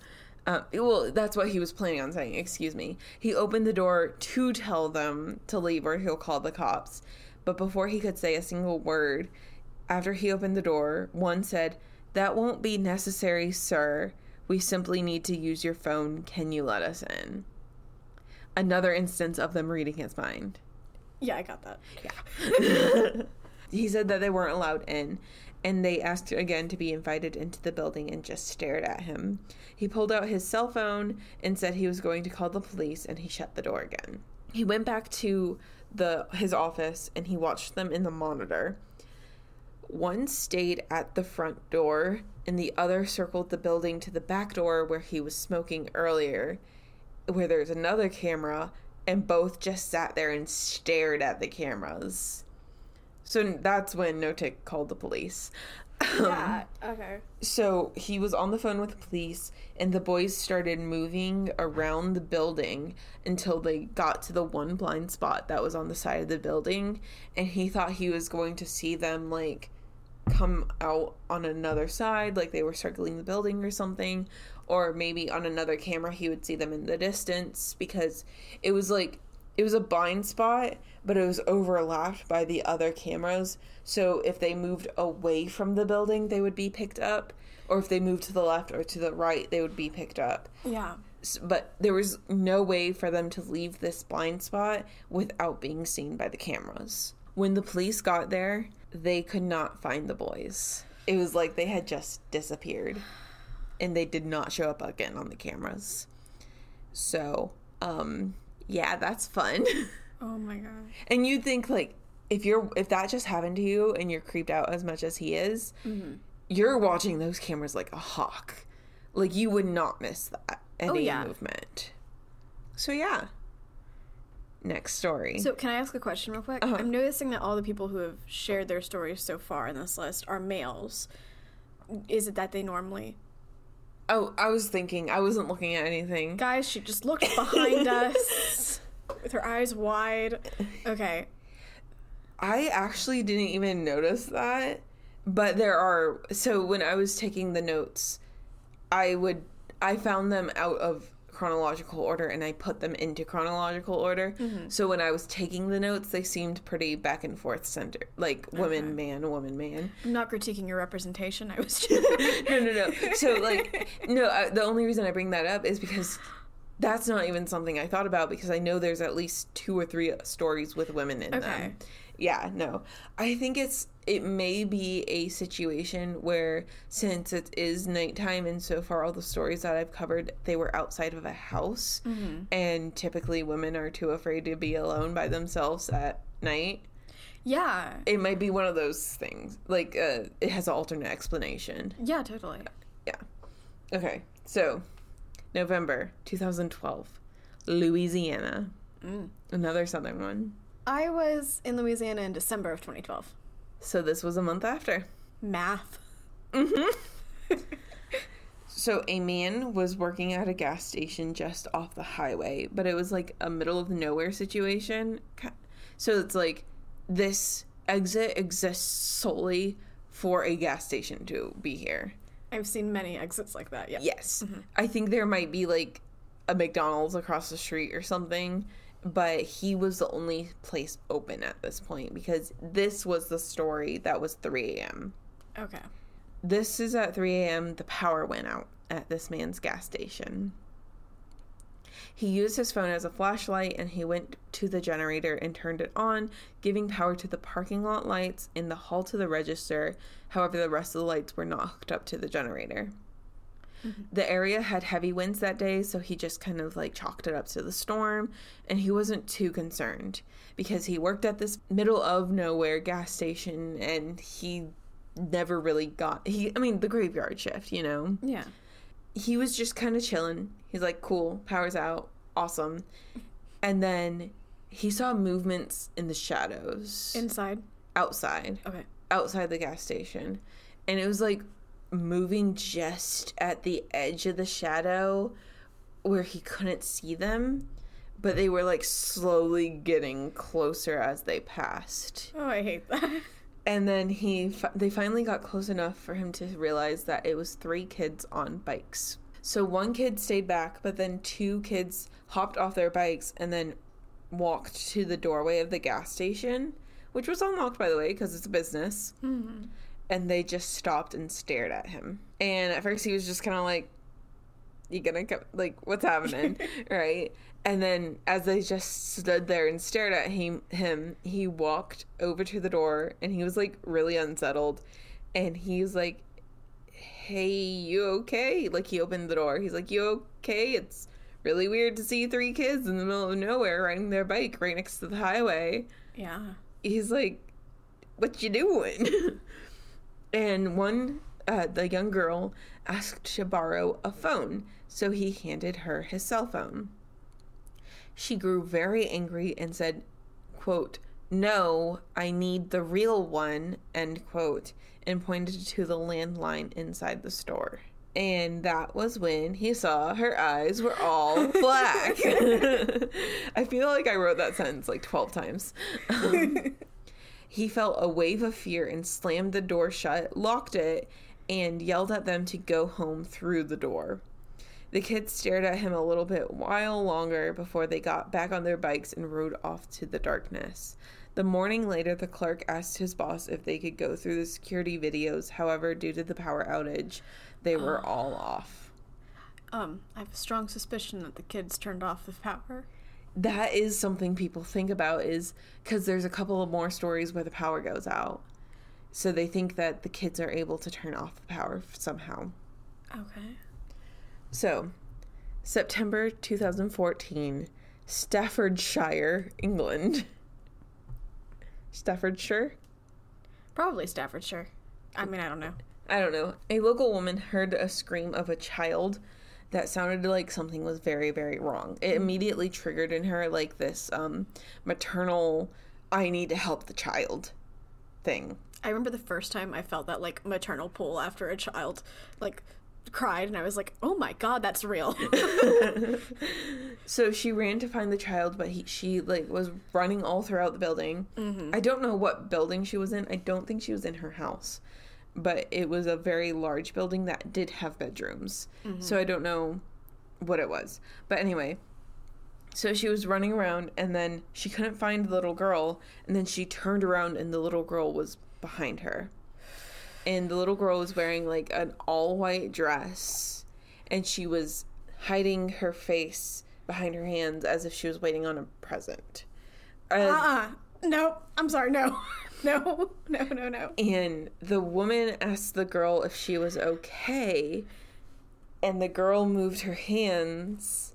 uh, well, that's what he was planning on saying. Excuse me. He opened the door to tell them to leave, or he'll call the cops. But before he could say a single word, after he opened the door, one said, "That won't be necessary, sir. We simply need to use your phone. Can you let us in?" Another instance of them reading his mind. Yeah, I got that. *laughs* *laughs* he said that they weren't allowed in and they asked again to be invited into the building and just stared at him. He pulled out his cell phone and said he was going to call the police and he shut the door again. He went back to the his office and he watched them in the monitor. One stayed at the front door and the other circled the building to the back door where he was smoking earlier, where there's another camera and both just sat there and stared at the cameras. So that's when Notik called the police. Um, yeah. Okay. So he was on the phone with the police, and the boys started moving around the building until they got to the one blind spot that was on the side of the building. And he thought he was going to see them like come out on another side, like they were circling the building or something, or maybe on another camera he would see them in the distance because it was like it was a blind spot, but it was overlapped by the other cameras. So if they moved away from the building, they would be picked up, or if they moved to the left or to the right, they would be picked up. Yeah. But there was no way for them to leave this blind spot without being seen by the cameras. When the police got there, they could not find the boys. It was like they had just disappeared and they did not show up again on the cameras. So, um, yeah, that's fun. *laughs* Oh my god. and you'd think like if you're if that just happened to you and you're creeped out as much as he is, you're watching those cameras like a hawk. Like you would not miss that any yeah. movement. So yeah. Next story. So, can I ask a question real quick? Uh-huh. I'm noticing that all the people who have shared their stories so far in this list are males. Is it that they normally oh, I was thinking I wasn't looking at anything. Guys, she just looked behind us *laughs* with her eyes wide. Okay. I actually didn't even notice that, but there are so when I was taking the notes, I would I found them out of chronological order and I put them into chronological order. Mm-hmm. So when I was taking the notes, they seemed pretty back and forth center, like woman man woman man. I'm not critiquing your representation. I was *laughs* just no, no, no. So like, no. I, the only reason I bring that up is because that's not even something I thought about because I know there's at least two or three stories with women in Okay. them. Yeah, no. I think it's it may be a situation where since it is nighttime and so far all the stories that I've covered they were outside of a house and typically women are too afraid to be alone by themselves at night. Yeah. It might be one of those things. Like uh, it has an alternate explanation. Yeah, totally. Yeah. Okay. So, November 2012, Louisiana. Another southern one. I was in Louisiana in December of 2012. So, this was a month after. Math. Mm-hmm. *laughs* So, a man was working at a gas station just off the highway, but it was like a middle of nowhere situation. So, it's like this exit exists solely for a gas station to be here. I've seen many exits like that. Yeah. Yes. Mm-hmm. I think there might be like a McDonald's across the street or something, but he was the only place open at this point because this was the story that was 3 a.m. Okay. This is at 3 a.m. The power went out at this man's gas station. He used his phone as a flashlight and he went to the generator and turned it on, giving power to the parking lot lights and the hall to the register. However, the rest of the lights were not hooked up to the generator. Mm-hmm. The area had heavy winds that day, so he just kind of like chalked it up to the storm, and he wasn't too concerned because he worked at this middle of nowhere gas station and he never really got he I mean the graveyard shift, you know. Yeah. He was just kind of chilling. He's like, "Cool, power's out. Awesome." And then he saw movements in the shadows Inside. outside Okay. outside the gas station and it was like moving just at the edge of the shadow where he couldn't see them but they were like slowly getting closer as they passed. Oh, I hate that. *laughs* and then he fi- they finally got close enough for him to realize that it was three kids on bikes. So one kid stayed back but then two kids hopped off their bikes and then walked to the doorway of the gas station which was unlocked by the way because it's a business mm-hmm. And they just stopped and stared at him. And at first he was just kind of like, "You gonna come? Like, what's happening?" *laughs* right? And then as they just stood there and stared at him, him, he walked over to the door and he was like really unsettled, and he was like, "Hey, you okay?" Like he opened the door. He's like, "You okay?" It's really weird to see three kids in the middle of nowhere riding their bike right next to the highway yeah. he's like, "What you doing?" *laughs* and one, uh, the young girl asked to borrow a phone, so he handed her his cell phone. She grew very angry and said, "quote No, I need the real one." End quote, and pointed to the landline inside the store. And that was when he saw her eyes were all *laughs* black. *laughs* I feel like I wrote that sentence like 12 times. *laughs* Um, He felt a wave of fear and slammed the door shut, locked it, and yelled at them to go home through the door. The kids stared at him a little bit while longer before they got back on their bikes and rode off to the darkness. The morning later, the clerk asked his boss if they could go through the security videos. However, due to the power outage, they were *sighs* all off. Um, I have a strong suspicion that the kids turned off the power. That is something people think about is because there's a couple of more stories where the power goes out. So they think that the kids are able to turn off the power somehow. Okay. So, September 2014, Staffordshire, England. Staffordshire? Probably Staffordshire. I mean, I don't know. I don't know. A local woman heard a scream of a child that sounded like something was very, very wrong. It immediately triggered in her like this um, maternal, I need to help the child thing. I remember the first time I felt that like maternal pull after a child like cried, and I was like, "Oh my god, that's real." *laughs* So she ran to find the child, but he, she like was running all throughout the building. I don't know what building she was in. I don't think she was in her house, but it was a very large building that did have bedrooms. So I don't know what it was. But anyway, so she was running around and then she couldn't find the little girl and then she turned around and the little girl was behind her. And the little girl was wearing like an all white dress and she was hiding her face behind her hands as if she was waiting on a present. Uh, uh-uh. No, I'm sorry. No, *laughs* *laughs* no, no, no, no. and the woman asked the girl if she was okay and the girl moved her hands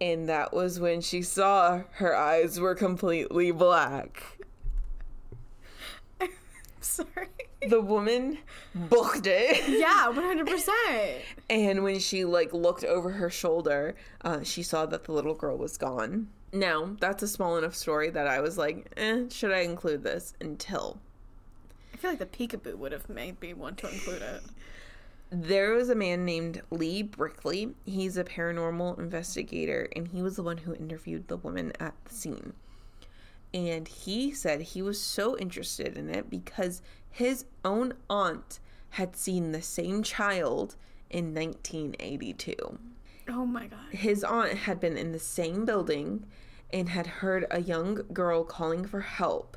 and that was when she saw her eyes were completely black *laughs* Sorry. the woman booked it Yeah, *laughs* 100. percent and when she like looked over her shoulder uh, she saw that the little girl was gone now that's a small enough story that i was like eh, should i include this until I feel like the peekaboo would have made me want to include it. There was a man named Lee Brickley. He's a paranormal investigator, and he was the one who interviewed the woman at the scene. And he said he was so interested in it because his own aunt had seen the same child in 1982. Oh my god. His aunt had been in the same building and had heard a young girl calling for help.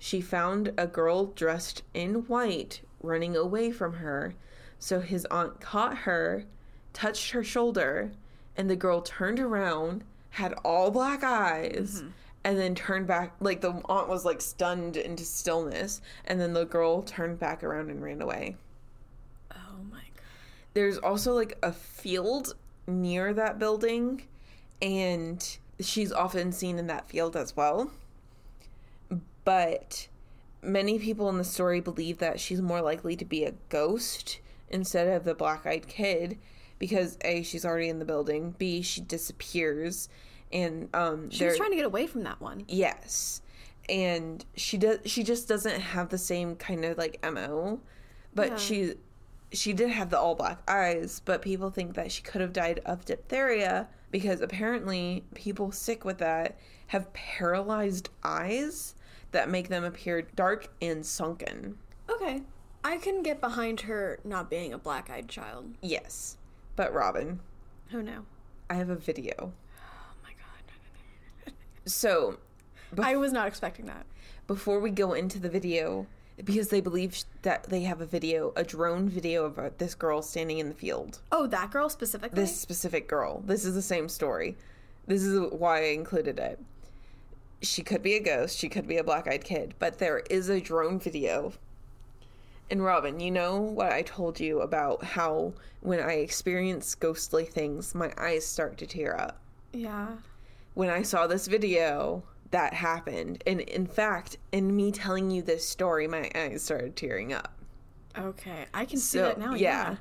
She found a girl dressed in white running away from her, so his aunt caught her, touched her shoulder, and the girl turned around, had all black eyes, mm-hmm. and then turned back. Like the aunt was like stunned into stillness, and then the girl turned back around and ran away. Oh my god. There's also like a field near that building, and she's often seen in that field as well. But many people in the story believe that she's more likely to be a ghost instead of the black eyed kid because A, she's already in the building, B, she disappears, and um, She was trying to get away from that one. Yes. And she does she just doesn't have the same kind of like MO. But Yeah. she she did have the all black eyes, but people think that she could have died of diphtheria because apparently people sick with that have paralyzed eyes that make them appear dark and sunken. Okay. I can get behind her not being a black eyed child. Yes. But Robin, Oh no. I have a video. *gasps* Oh my god. So, I was not expecting that. before we go into the video because they believe that they have a video a drone video of uh, this girl standing in the field. Oh, that girl specifically? this specific girl. This is the same story. This is why i included it. She could be a ghost. She could be a black-eyed kid but there is a drone video. And robin you know what i told you about how when i experience ghostly things my eyes start to tear up? Yeah. when I saw this video, that happened. And in fact, in me telling you this story, my eyes started tearing up. Okay. I can see So, that now. yeah.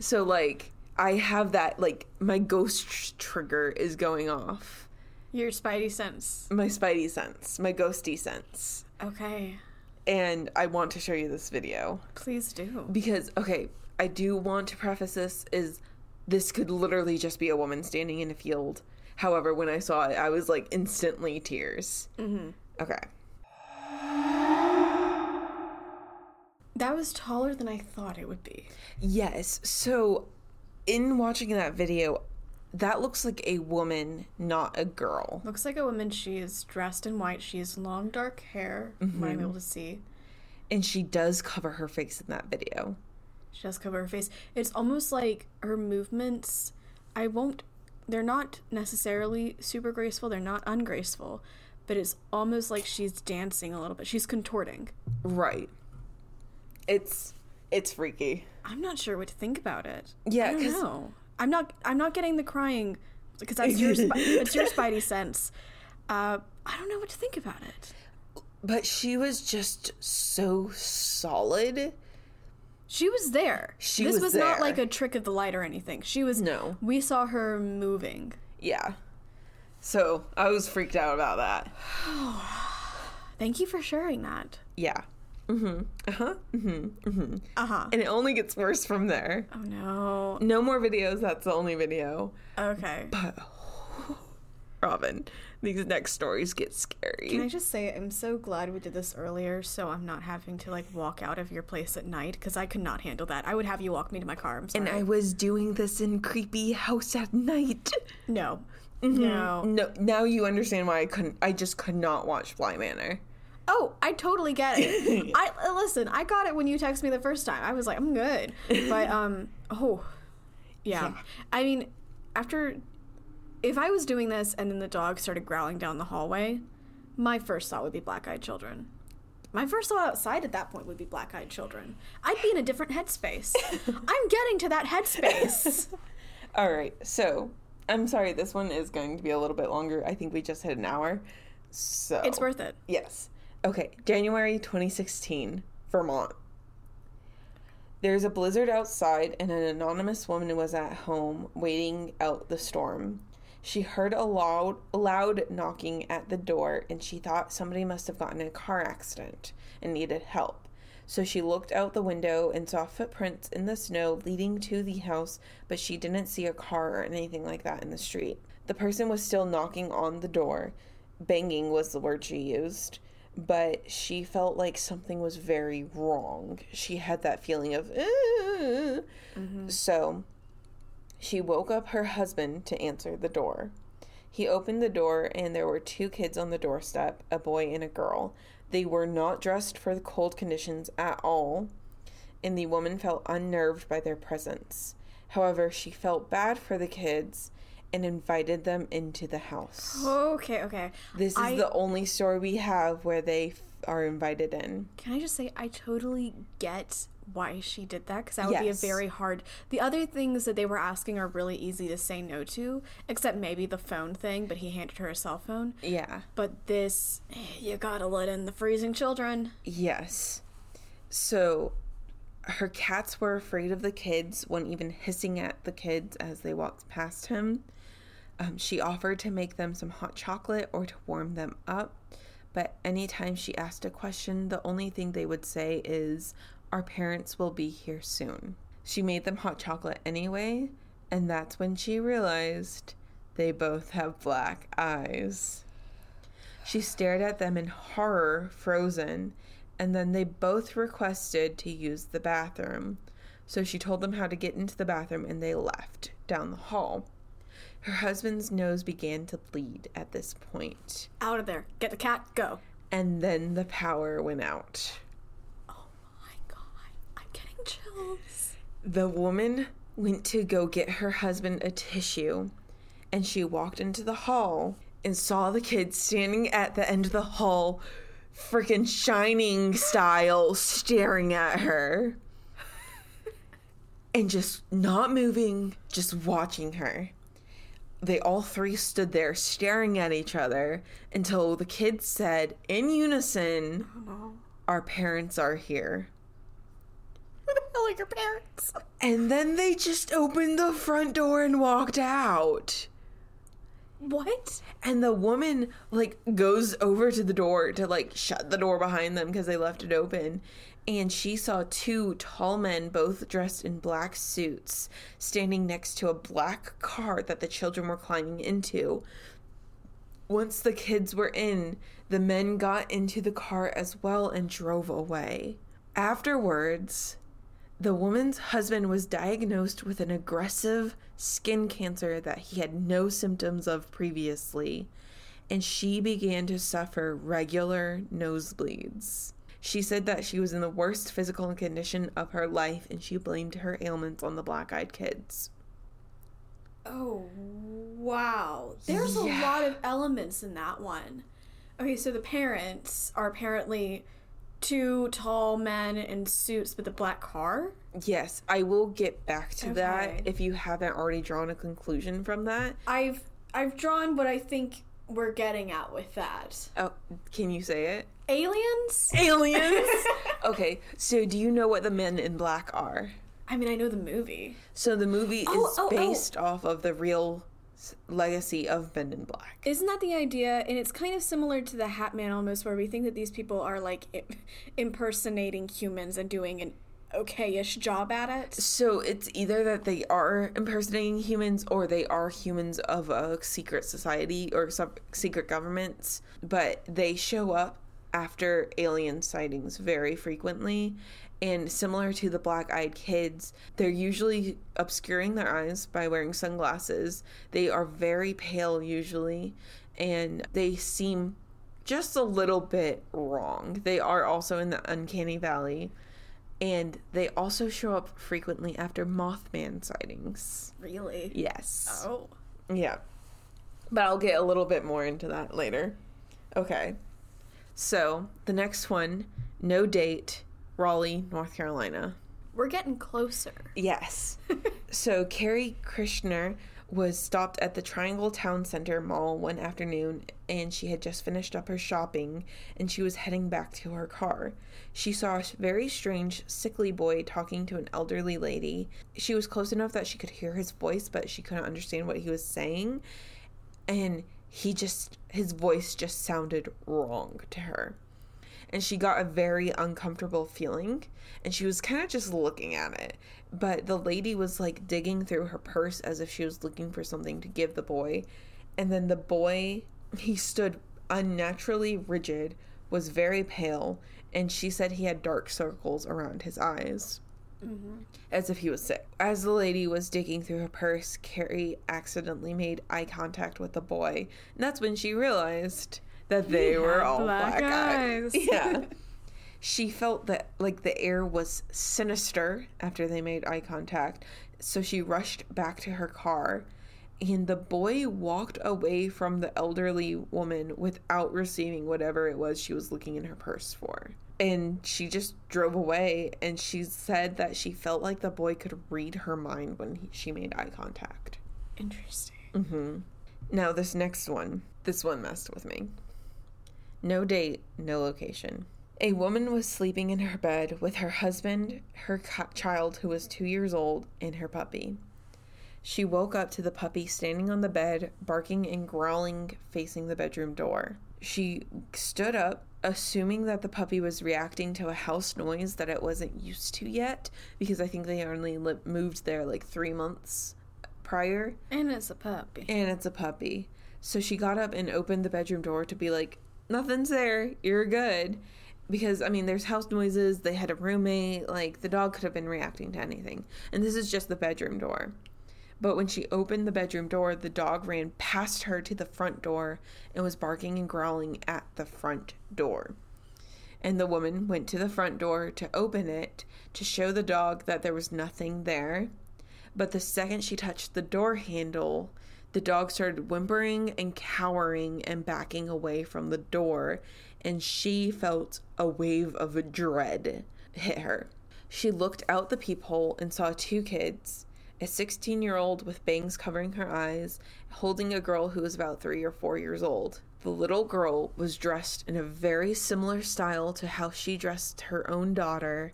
So, like, I have that, like, my ghost tr- trigger is going off. Your spidey sense. My spidey sense, my ghosty sense. Okay. And I want to show you this video. Please do. Because, okay, I do want to preface this is this could literally just be a woman standing in a field. However, when I saw it, I was like instantly tears. Mm-hmm. Okay. That was taller than I thought it would be. Yes. So, in watching that video, that looks like a woman, not a girl. Looks like a woman. She is dressed in white. She has long dark hair. What I'm able to see. And she does cover her face in that video. She does cover her face. It's almost like her movements. I won't. They're not necessarily super graceful. They're not ungraceful, but it's almost like she's dancing a little bit. She's contorting. Right. It's it's freaky. I'm not sure what to think about it. Yeah, I don't 'cause- know. I'm not. I'm not getting the crying because that's your. *laughs* It's your Spidey sense. Uh, I don't know what to think about it. But she was just so solid. She was there. She this was was, not like a trick of the light or anything. She was. No. We saw her moving. Yeah. So I was freaked out about that. *sighs* Thank you for sharing that. Yeah. Mm-hmm. Uh-huh. Mm-hmm. Mm-hmm. Uh huh. And it only gets worse from there. Oh no. No more videos. That's the only video. Okay. But *sighs* Robin, these next stories get scary. Can I just say I'm so glad we did this earlier, so I'm not having to like walk out of your place at night because I could not handle that. I would have you walk me to my car. And I was doing this in creepy house at night. *laughs* no, Mm-hmm. no. No, now you understand why I couldn't. I just could not watch Bly Manor. Oh, I totally get it. *laughs* I uh, listen. I got it when you texted me the first time. I was like, I'm good. But um, oh, yeah. *laughs* Yeah. I mean, after if I was doing this and then the dog started growling down the hallway, my first thought would be black-eyed children. My first thought outside at that point would be black-eyed children. I'd be in a different headspace. *laughs* I'm getting to that headspace. *laughs* All right, so I'm sorry. This one is going to be a little bit longer. I think we just hit an hour. So It's worth it. Yes. Okay, January 2016, Vermont. There's a blizzard outside, and an anonymous woman was at home waiting out the storm. She heard a loud, loud knocking at the door, and she thought somebody must have gotten in a car accident and needed help. So she looked out the window and saw footprints in the snow leading to the house, but she didn't see a car or anything like that in the street. The person was still knocking on the door. Banging was the word she used but she felt like something was very wrong. She had that feeling of, "Uh." so she woke up her husband to answer the door. He opened the door, and there were two kids on the doorstep a boy and a girl. They were not dressed for the cold conditions at all, and the woman felt unnerved by their presence. However, she felt bad for the kids and invited them into the house. Okay, okay. This is I- the only story we have where they f- are invited in. Can I just say I totally get why she did that because that would be a very hard. The other things that they were asking are really easy to say no to, except maybe the phone thing. But he handed her a cell phone. Yeah. But this, you gotta let in the freezing children. Yes. So her cats were afraid of the kids when even hissing at the kids as they walked past him. Um, she offered to make them some hot chocolate or to warm them up. But anytime she asked a question, the only thing they would say is, Our parents will be here soon. She made them hot chocolate anyway, and that's when she realized they both have black eyes. She stared at them in horror, frozen, and then they both requested to use the bathroom. So she told them how to get into the bathroom and they left down the hall. Her husband's nose began to bleed at this point, Out of there. Get the cat. Go. and then the power went out. Oh my god. I'm getting chills. The woman went to go get her husband a tissue, and she walked into the hall and saw the kids standing at the end of the hall, freaking shining style, staring at her. And just not moving, just watching her. They all three stood there staring at each other until the kids said in unison, Oh. Our parents are here. Who the hell are your parents? And then they just opened the front door and walked out. What? And the woman like goes over to the door to like shut the door behind them because they left it open. And she saw two tall men, both dressed in black suits, standing next to a black car that the children were climbing into. Once the kids were in, the men got into the car as well and drove away. Afterwards, the woman's husband was diagnosed with an aggressive skin cancer that he had no symptoms of previously, and she began to suffer regular nosebleeds. She said that she was in the worst physical condition of her life and she blamed her ailments on the black eyed kids. Oh, wow. There's a lot of elements in that one. Okay, so the parents are apparently two tall men in suits with a black car. Yes, I will get back to that if you haven't already drawn a conclusion from that. I've I've drawn what I think we're getting at with that. Oh, can you say it? Aliens? Aliens! *laughs* okay, so do you know what the men in black are? I mean, I know the movie. So the movie Oh, is oh, oh. based off of the real legacy of Men in Black. Isn't that the idea? And it's kind of similar to the Hat Man almost, where we think that these people are like impersonating humans and doing an okay-ish job at it. So it's either that they are impersonating humans or they are humans of a secret society or some secret governments, but they show up after alien sightings very frequently. And similar to the black eyed kids, they're usually obscuring their eyes by wearing sunglasses. They are very pale, usually, and they seem just a little bit wrong. They are also in the uncanny valley and they also show up frequently after Mothman sightings. Really? Yes. Oh. Yeah. But I'll get a little bit more into that later. Okay. So, the next one, no date, Raleigh, North Carolina. We're getting closer. Yes. *laughs* so Carrie Krishner was stopped at the Triangle Town Center Mall one afternoon and she had just finished up her shopping and she was heading back to her car. She saw a very strange, sickly boy talking to an elderly lady. She was close enough that she could hear his voice, but she couldn't understand what he was saying. And he just, his voice just sounded wrong to her and she got a very uncomfortable feeling and she was kind of just looking at it but the lady was like digging through her purse as if she was looking for something to give the boy and then the boy he stood unnaturally rigid was very pale and she said he had dark circles around his eyes mm-hmm. as if he was sick. As the lady was digging through her purse, Carrie accidentally made eye contact with the boy. And that's when she realized that they were all black black, eyes. eyes. Yeah. *laughs* she felt that like the air was sinister after they made eye contact. So she rushed back to her car and the boy walked away from the elderly woman without receiving whatever it was she was looking in her purse for. And she just drove away, and she said that she felt like the boy could read her mind when he, she made eye contact. Interesting. Mhm. Now, this next one, this one messed with me. No date, no location. A woman was sleeping in her bed with her husband, her co- child, who was two years old, and her puppy. She woke up to the puppy standing on the bed, barking and growling, facing the bedroom door. She stood up, assuming that the puppy was reacting to a house noise that it wasn't used to yet, because I think they only li- moved there like three months prior And it's a puppy. and it's a puppy. So she got up and opened the bedroom door to be like, nothing's there, you're good. Because, I mean, there's house noises, they had a roommate, like, the dog could have been reacting to anything. And this is just the bedroom door. But when she opened the bedroom door, the dog ran past her to the front door and was barking and growling at the front door. And the woman went to the front door to open it to show the dog that there was nothing there. But the second she touched the door handle, the dog started whimpering and cowering and backing away from the door, and she felt a wave of dread hit her. She looked out the peephole and saw two kids a 16 year old with bangs covering her eyes, holding a girl who was about three or four years old. The little girl was dressed in a very similar style to how she dressed her own daughter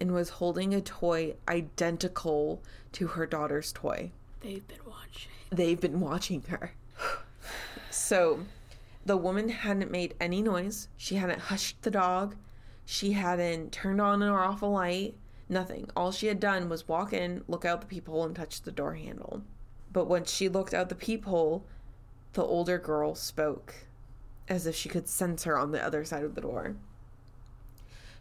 and was holding a toy identical to her daughter's toy. They've been. They've been watching her. So the woman hadn't made any noise. She hadn't hushed the dog. She hadn't turned on or off a light. Nothing. All she had done was walk in, look out the peephole, and touch the door handle. But when she looked out the peephole, the older girl spoke as if she could sense her on the other side of the door.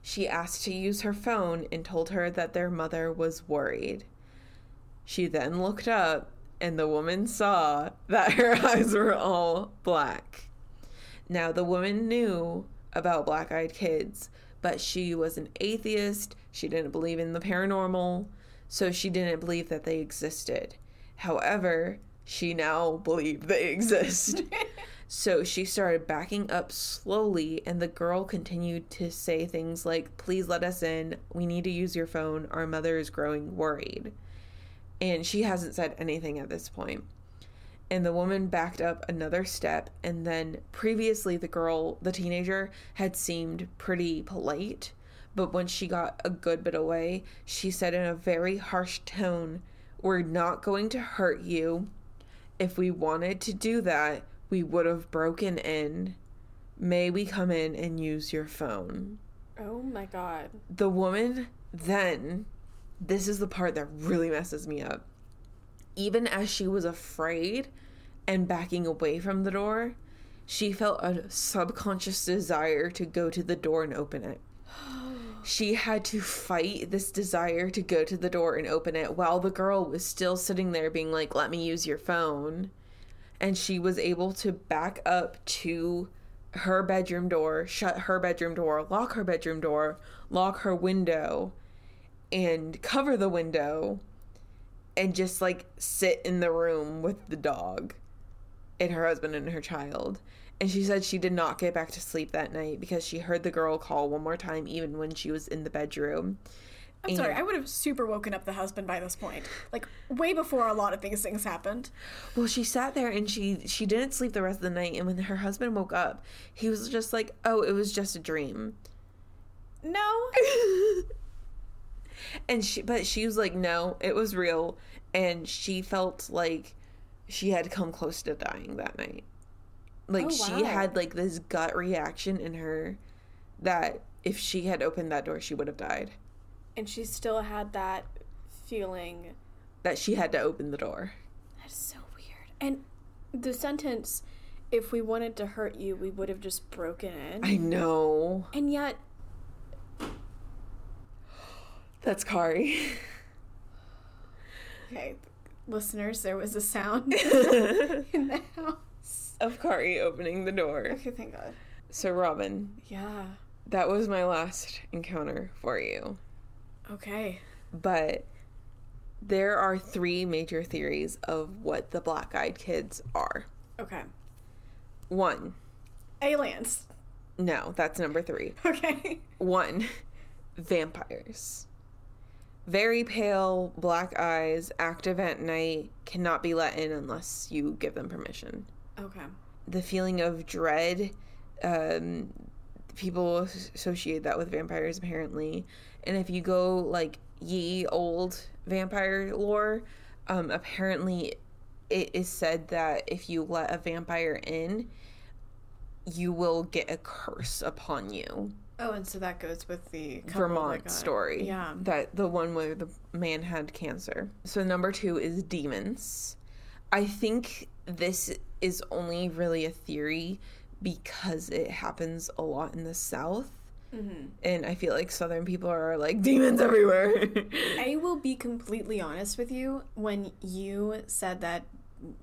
She asked to use her phone and told her that their mother was worried. She then looked up and the woman saw that her *laughs* eyes were all black. Now, the woman knew about black eyed kids, but she was an atheist. She didn't believe in the paranormal, so she didn't believe that they existed. However, she now believed they *laughs* exist. so she started backing up slowly, and the girl continued to say things like, Please let us in. We need to use your phone. Our mother is growing worried. And she hasn't said anything at this point. And the woman backed up another step, and then previously, the girl, the teenager, had seemed pretty polite. But when she got a good bit away, she said in a very harsh tone, We're not going to hurt you. If we wanted to do that, we would have broken in. May we come in and use your phone? Oh my god. The woman then, this is the part that really messes me up. Even as she was afraid and backing away from the door, she felt a subconscious desire to go to the door and open it. *gasps* She had to fight this desire to go to the door and open it while the girl was still sitting there being like, let me use your phone. And she was able to back up to her bedroom door, shut her bedroom door, lock her bedroom door, lock her window, and cover the window, and just like sit in the room with the dog and her husband and her child. And she said she did not get back to sleep that night because she heard the girl call one more time, even when she was in the bedroom. I'm And- sorry, I would have super woken up the husband by this point. Like, way before a lot of these things happened. Well, she sat there and she she didn't sleep the rest of the night. And when her husband woke up, he was just like, "Oh, it was just a dream." No. *laughs* and she but she was like no it was real and she felt like she had come close to dying that night like Oh, she had like this gut reaction in her that if she had opened that door she would have died And she still had that feeling. that she had to open the door That's so weird. And the sentence, if we wanted to hurt you, we would have just broken in. i know and yet, that's kari okay, listeners, there was a sound *laughs* *laughs* in the house. of kari opening the door Okay, thank God. so robin Yeah. that was my last encounter for you Okay. but there are three major theories of what the black eyed kids are. Okay. One, Aliens. no, that's number three. Okay. One, vampires. Very pale, black eyes, active at night, cannot be let in unless you give them permission. Okay. The feeling of dread, um, people associate that with vampires apparently. And if you go like ye old vampire lore, um, apparently it is said that if you let a vampire in, you will get a curse upon you. Oh, and so that goes with the Vermont story. Yeah. That the one where the man had cancer. So number two is demons. I think this is only really a theory because it happens a lot in the South. Mm-hmm. And I feel like Southern people are like demons everywhere. *laughs* I will be completely honest with you. When you said that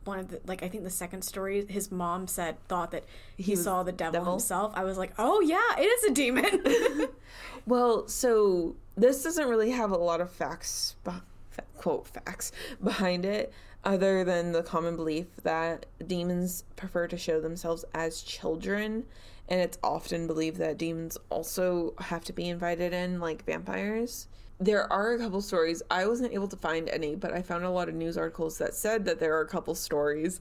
one of the like I think the second story, his mom said thought that he, was saw the devil, devil? himself. I was like, oh yeah, it is a demon. *laughs* well, so this doesn't really have a lot of facts, quote, facts *laughs* behind it, other than the common belief that demons prefer to show themselves as children. And it's often believed that demons also have to be invited in, like vampires. There are a couple stories. I wasn't able to find any, but I found a lot of news articles that said that there are a couple stories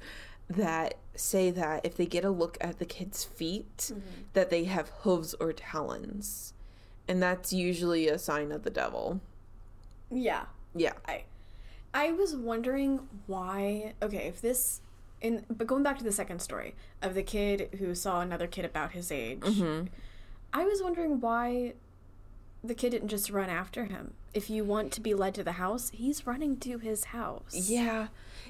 that say that if they get a look at the kid's feet, mm-hmm. that they have hooves or talons. And that's usually a sign of the devil. yeah. Yeah. I I was wondering why okay, if this in but going back to the second story of the kid who saw another kid about his age. Mm-hmm. I was wondering why the kid didn't just run after him. If you want to be led to the house, he's running to his house. Yeah.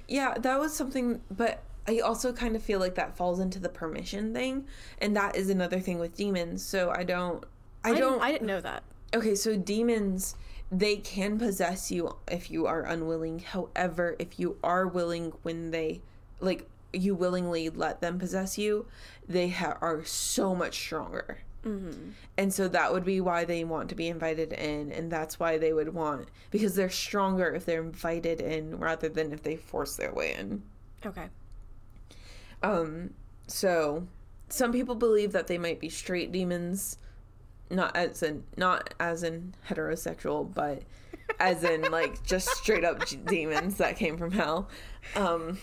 Yeah, that was something, but I also kind of feel like that falls into the permission thing. And that is another thing with demons. So I don't I didn't- don't I didn't know that. Okay, so demons they can possess you if you are unwilling. However, if you are willing when they like you willingly let them possess you, they ha- are so much stronger. Mm-hmm. And so that would be why they want to be invited in, and that's why they would want because they're stronger if they're invited in rather than if they force their way in. Okay. Um, so some people believe that they might be straight demons, not as in not as in heterosexual, but as in like just straight up *laughs* demons that came from hell. Um,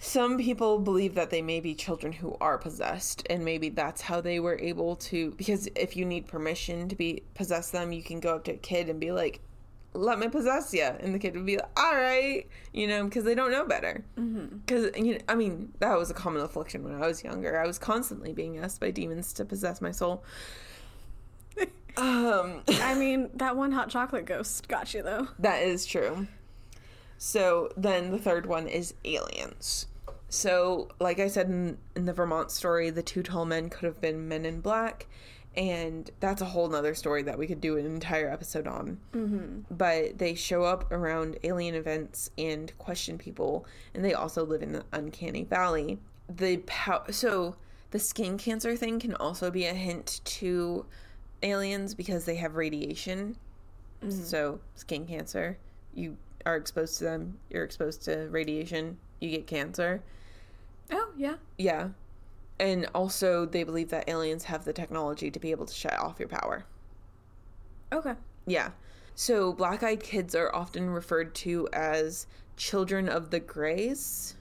some people believe that they may be children who are possessed, and maybe that's how they were able to. Because if you need permission to be possess them, you can go up to a kid and be like, "Let me possess you," and the kid would be like, "All right," you know, because they don't know better. Because you know, I mean, that was a common affliction when I was younger. I was constantly being asked by demons to possess my soul. *laughs* um, I *laughs* mean, that one hot chocolate ghost got you though. that is true. So then the third one is aliens. So, like I said in, in the Vermont story, the two tall men could have been men in black, and that's a whole nother story that we could do an entire episode on. Mm-hmm. But they show up around alien events and question people, and they also live in the uncanny valley. The pow- so the skin cancer thing can also be a hint to aliens because they have radiation. So skin cancer, you are exposed to them. You're exposed to radiation. You get cancer. Oh yeah. Yeah. And also, they believe that aliens have the technology to be able to shut off your power. Okay. Yeah. So, black eyed kids are often referred to as children of the Greys.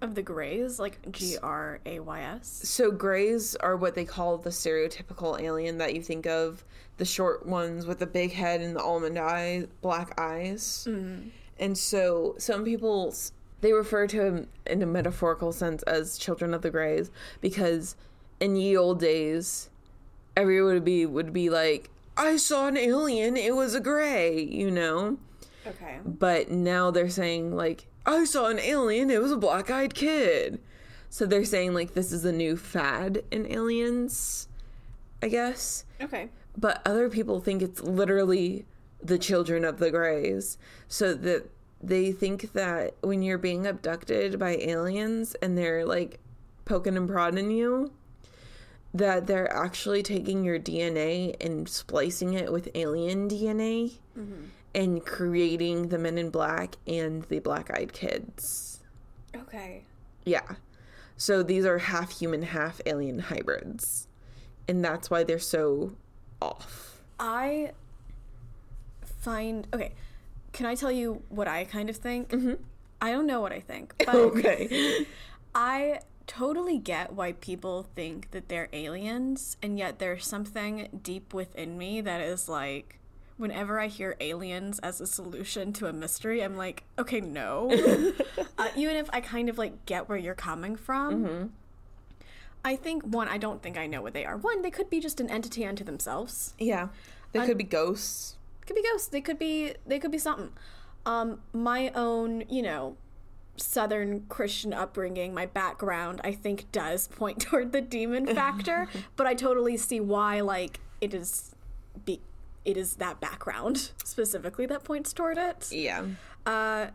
Of the Greys, like G R A Y S. So, Greys are what they call the stereotypical alien that you think of the short ones with the big head and the almond eye, black eyes. Mm-hmm. And so, some people they refer to them in a metaphorical sense as children of the Greys because in ye old days, everyone would be would be like, "I saw an alien. It was a gray," you know. Okay. But now they're saying like, "I saw an alien. It was a black-eyed kid." So they're saying like this is a new fad in aliens, I guess. Okay. But other people think it's literally the children of the Greys. So that they think that when you're being abducted by aliens and they're like poking and prodding you, that they're actually taking your DNA and splicing it with alien DNA mm-hmm. and creating the men in black and the black eyed kids. Okay. Yeah. So these are half human, half alien hybrids. And that's why they're so off. I find okay. Can I tell you what I kind of think? Mm-hmm. I don't know what I think, *laughs* but Okay. *laughs* I totally get why people think that they're aliens, and yet there's something deep within me that is like, whenever I hear aliens as a solution to a mystery, I'm like, okay, no. *laughs* uh, even if I kind of like get where you're coming from. I think one, I don't think I know what they are. One, they could be just an entity unto themselves. Yeah. They could be ghosts. could be ghosts. They could be they could be something. Um, my own, you know, Southern Christian upbringing, my background, I think does point *laughs* toward the demon *laughs* factor, but I totally see why like it is be it is that background *laughs* specifically that points toward it. Yeah. Uh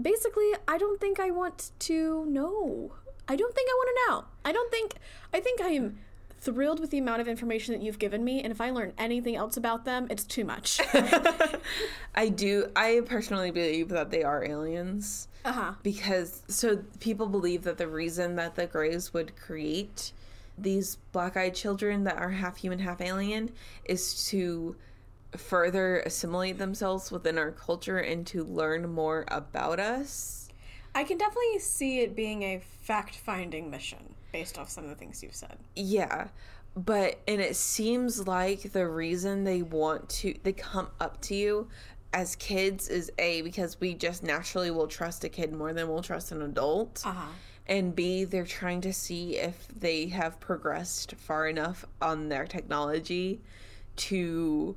basically, I don't think I want to know. I don't think I want to know. I don't think I think I am thrilled with the amount of information that you've given me and if I learn anything else about them, it's too much. *laughs* I do. I personally believe that they are aliens. uh-huh. because so people believe that the reason that the Greys would create these black-eyed children that are half human, half alien is to further assimilate themselves within our culture and to learn more about us. I can definitely see it being a fact finding mission based off some of the things you've said. Yeah. But and it seems like the reason they want to they come up to you as kids is A because we just naturally will trust a kid more than we'll trust an adult. Uh-huh. and B, they're trying to see if they have progressed far enough on their technology to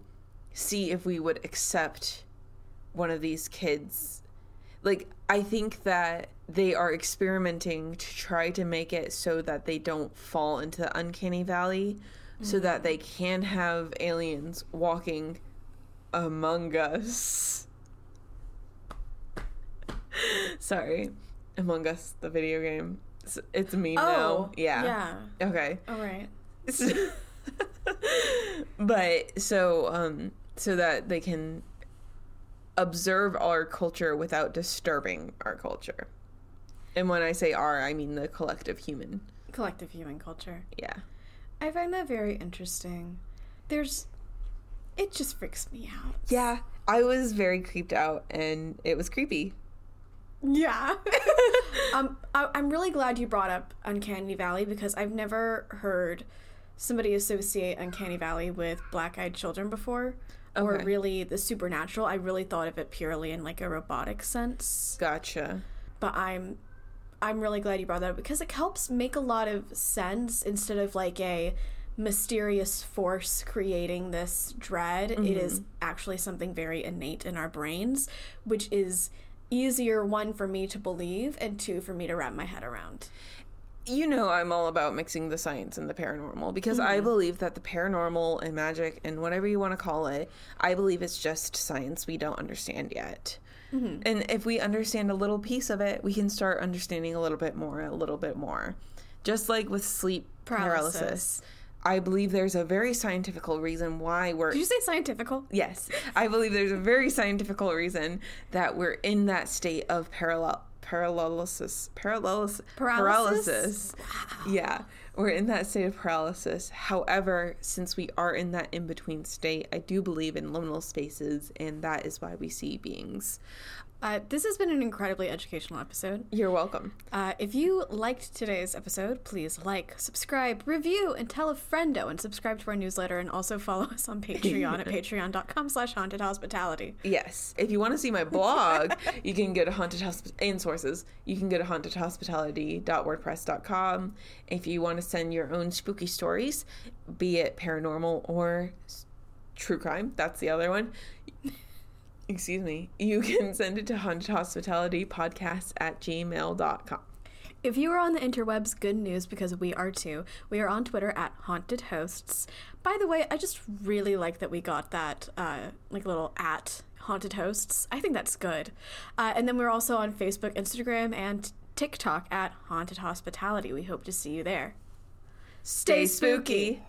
see if we would accept one of these kids. Like, I think that they are experimenting to try to make it so that they don't fall into the uncanny valley so that they can have aliens walking among us. *laughs* Sorry, Among Us, the video game. It's, it's a meme now. Yeah. Yeah. Okay. All right. *laughs* but so um so that they can observe our culture without disturbing our culture. And when I say our, I mean the collective human. Collective human culture. Yeah. I find that very interesting. There's. It just freaks me out. Yeah. I was very creeped out and it was creepy. Yeah. *laughs* um, I, I'm really glad you brought up Uncanny Valley because I've never heard somebody associate Uncanny Valley with black eyed children before. Or really the supernatural. I really thought of it purely in like a robotic sense. Gotcha. But I'm I'm really glad you brought that up because it helps make a lot of sense instead of like a mysterious force creating this dread. It is mm-hmm. actually something very innate in our brains, which is easier one for me to believe and two for me to wrap my head around. You know, I'm all about mixing the science and the paranormal because I mm-hmm. believe that the paranormal and magic and whatever you want to call it, I believe it's just science we don't understand yet. Mm-hmm. And if we understand a little piece of it, we can start understanding a little bit more, a little bit more. Just like with sleep paralysis. Paralysis. I believe there's a very scientific reason why we're Did you say scientifical? Yes, I believe there's a very scientific reason that we're in that state of parallel paralysis paralysis Paralysis? paralysis. Yeah, we're in that state of paralysis. However, since we are in that in between state, I do believe in liminal spaces, and that is why we see beings. Uh, this has been an incredibly educational episode. You're welcome. Uh, if you liked today's episode, please like, subscribe, review, and tell a friendo, and subscribe to our newsletter, and also follow us on Patreon at *laughs* patreon.com slash haunted hospitality. Yes. If you want to see my blog, you can go to haunted hosp- and sources. You can go to hauntedhospitality.wordpress.com. If you want to send your own spooky stories, be it paranormal or true crime, that's the other one. Excuse me. You can *laughs* send it to haunted hospitality podcast at gmail.com. If you are on the interwebs, good news because we are too. We are on Twitter at haunted hosts. By the way, I just really like that we got that uh, like little at haunted hosts. I think that's good. Uh, and then we're also on Facebook, Instagram, and TikTok at haunted hospitality. We hope to see you there. Stay spooky.